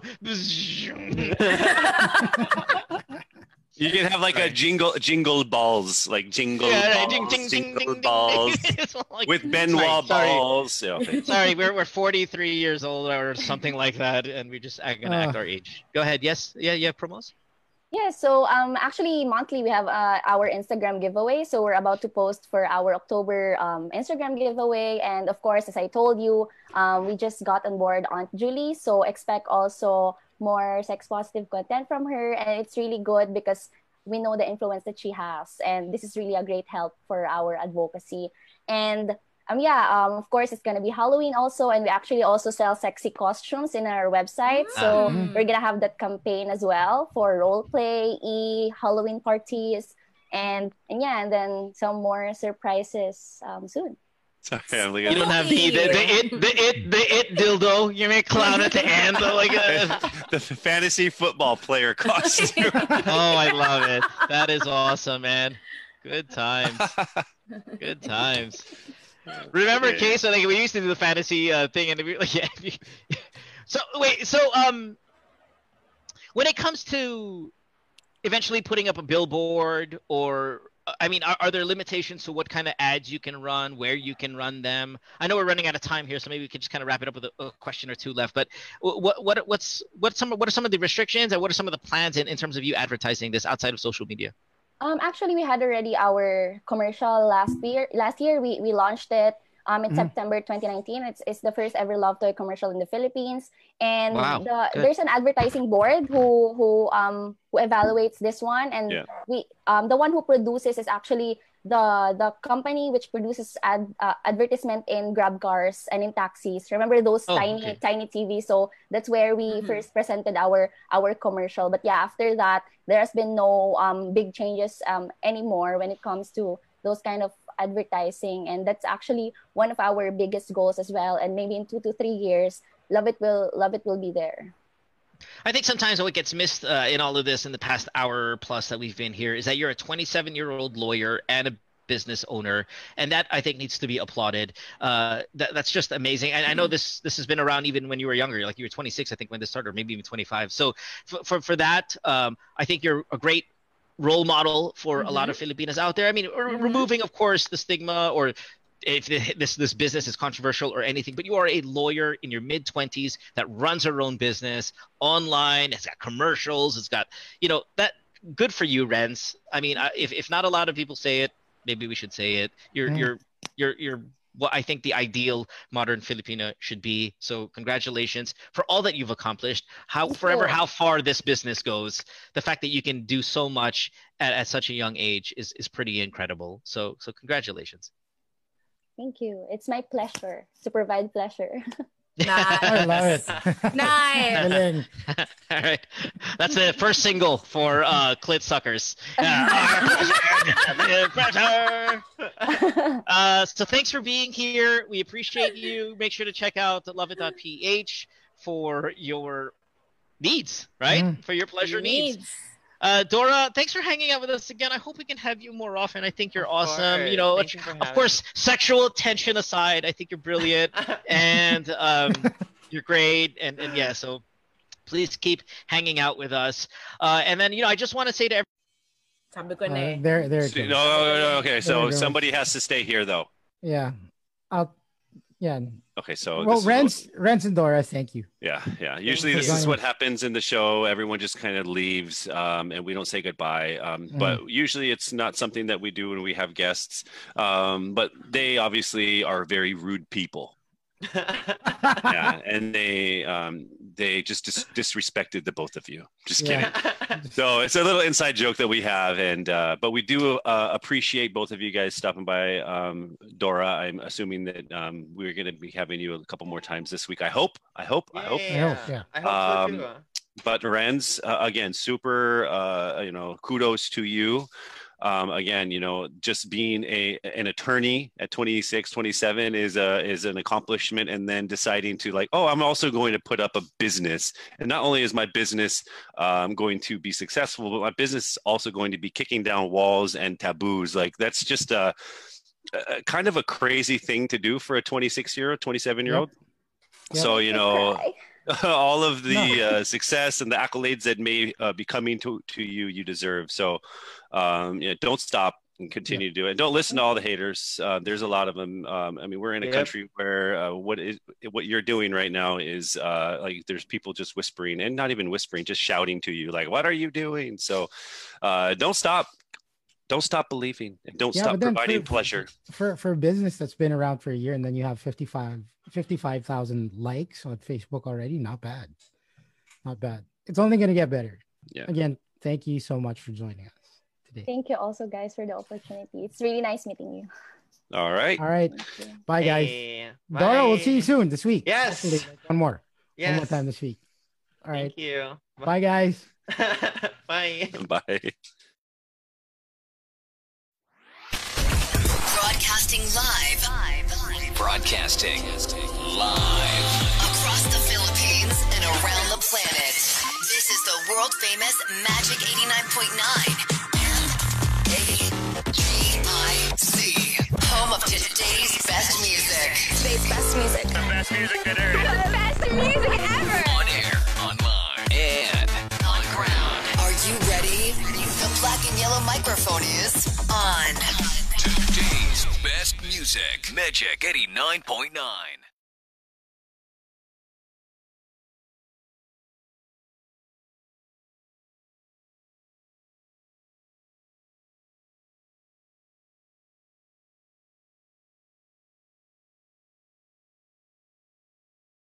you can have like a jingle, jingle balls, like jingle Yeah, balls, Jing, jing, jing, jingle ding, ding, balls *laughs* like- with Benoit Sorry, sorry. balls. Yeah, okay. *laughs* Sorry, we're we're 43 years old or something like that, and we just act, gonna act Uh. our age. Go ahead. Yes. Yeah. Yeah. Promos. Yeah, so um, actually monthly we have uh, our Instagram giveaway. So we're about to post for our October um, Instagram giveaway, and of course, as I told you, um, we just got on board Aunt Julie. So expect also more sex positive content from her, and it's really good because we know the influence that she has, and this is really a great help for our advocacy. And um, yeah, um, of course, it's gonna be Halloween also, and we actually also sell sexy costumes in our website. So Mm. we're gonna have that campaign as well for role play, e Halloween parties, and and yeah, and then some more surprises um, soon. Sorry, I'm like, You don't have the the, the it the it the it dildo. You make clown at the end, like uh, *laughs* the fantasy football player costume. *laughs* oh, I love it. That is awesome, man. Good times. *laughs* Good times. *laughs* Remember, Yeah. KC? Like we used to do the fantasy uh, thing, and we, *laughs* like, yeah. *laughs* So wait, so um, when it comes to eventually putting up a billboard, or I mean, are, are there limitations to what kind of ads you can run, where you can run them? I know we're running out of time here, so maybe we could just kind of wrap it up with a, a question or two left. But what what what's what some what are some of the restrictions, and what are some of the plans in, in terms of you advertising this outside of social media? Um, actually, we had already our commercial last year. Last year, we, we launched it um, in Mhm. September 2019. It's, it's the first ever love toy commercial in the Philippines, and Wow, the, there's an advertising board who who um who evaluates this one, and Yeah. we um the one who produces is actually the the company which produces ad uh, advertisement in grab cars and in taxis. Remember those Oh, tiny okay. tiny TVs? So that's where we Mhm. first presented our our commercial. But yeah, after that, there has been no um, big changes um, anymore when it comes to those kind of advertising, and that's actually one of our biggest goals as well. And maybe in two to three years, Lauvette will Lauvette will be there. I think sometimes what gets missed uh, in all of this in the past hour plus that we've been here is that you're a 27 year old lawyer and a business owner, and that I think needs to be applauded. Uh, that, that's just amazing. And I know this this has been around even when you were younger, like you were 26, I think, when this started, or maybe even 25. So for for, for that, um, I think you're a great role model for a lot of Filipinas out there. I mean, r- removing, of course, the stigma or if this this business is controversial or anything, but you are a lawyer in your mid twenties that runs her own business online. It's got commercials. It's got you know that good for you, Renz. I mean, if if not a lot of people say it, maybe we should say it. You're Mm. you're you're you're what I think the ideal modern Filipino should be. So congratulations for all that you've accomplished. How forever how far this business goes, the fact that you can do so much at, at such a young age is is pretty incredible. So so congratulations. Thank you. It's my pleasure to provide pleasure. *laughs* I love it. Nice. *laughs* *laughs* All right, that's the first single for uh, Clit Suckers. Uh, pressure. Uh, so thanks for being here. We appreciate you. Make sure to check out lauvette.ph for your needs, right? Mm. For your pleasure needs. needs. Uh, Dora, thanks for hanging out with us again. I hope we can have you more often. I think you're awesome. course. You know, Thank of having course, sexual attention aside, I think you're brilliant *laughs* and um, you're great. And, and yeah, so please keep hanging out with us. Uh, and then, you know, I just want to say to everyone, Sabi ko na Uh, there, there it No, goes. no, no, okay. So somebody has to stay here, though. Yeah. I'll, yeah. Okay, so well, this is- Renz, Renz and Dora, thank you. Yeah, yeah. Usually, this is what happens in the show. Everyone just kind of leaves, um, and we don't say goodbye. Um, Mm-hmm. But usually, it's not something that we do when we have guests. Um, but they obviously are very rude people. *laughs* yeah, and they um, they just dis- disrespected the both of you. Just kidding. Yeah. *laughs* So it's a little inside joke that we have, and uh, but we do uh, appreciate both of you guys stopping by. Um, Dora, I'm assuming that um, we're going to be having you a couple more times this week. I hope. I hope. I hope. I hope, yeah. I hope so Um, too. but Renz, uh, again, super, uh, you know, kudos to you. Um, again, you know, just being a an attorney at 26, 27 is a is an accomplishment, and then deciding to like, oh, I'm also going to put up a business, and not only is my business um, going to be successful, but my business is also going to be kicking down walls and taboos. Like that's just a, a kind of a crazy thing to do for a 26 year old, 27 year old. Yep. So you know, *laughs* all of the No. uh, success and the accolades that may uh, be coming to, to you, you deserve. So, um, yeah, don't stop and continue to do it. Don't listen to all the haters. Uh, there's a lot of them. Um, I mean, we're in a Yep. country where uh, what is what you're doing right now is uh, like there's people just whispering and not even whispering, just shouting to you, like, "What are you doing?" So, uh, don't stop. Don't stop believing and don't Yeah, stop providing for- pleasure. For for a business that's been around for a year and then you have 55 55,000 likes on Facebook already, not bad. Not bad. It's only going to get better. Yeah. Again, thank you so much for joining us today. Thank you also, guys, for the opportunity. It's really nice meeting you. All right. All right. Bye, guys. Hey, Dora, we'll see you soon this week. Yes. Hopefully, one more. One more time this week. All right. Thank you. Bye, guys. *laughs* Bye. *laughs* Bye. Live Broadcasting live. across the Philippines and around the planet. This is the world famous Magic 89.9 M-A-G-I-C. Home of today's best music. Today's best music. The best music that The best music ever. On air, online, and on ground. Are you ready? The black and yellow microphone is on. Best music. Magic 89.9.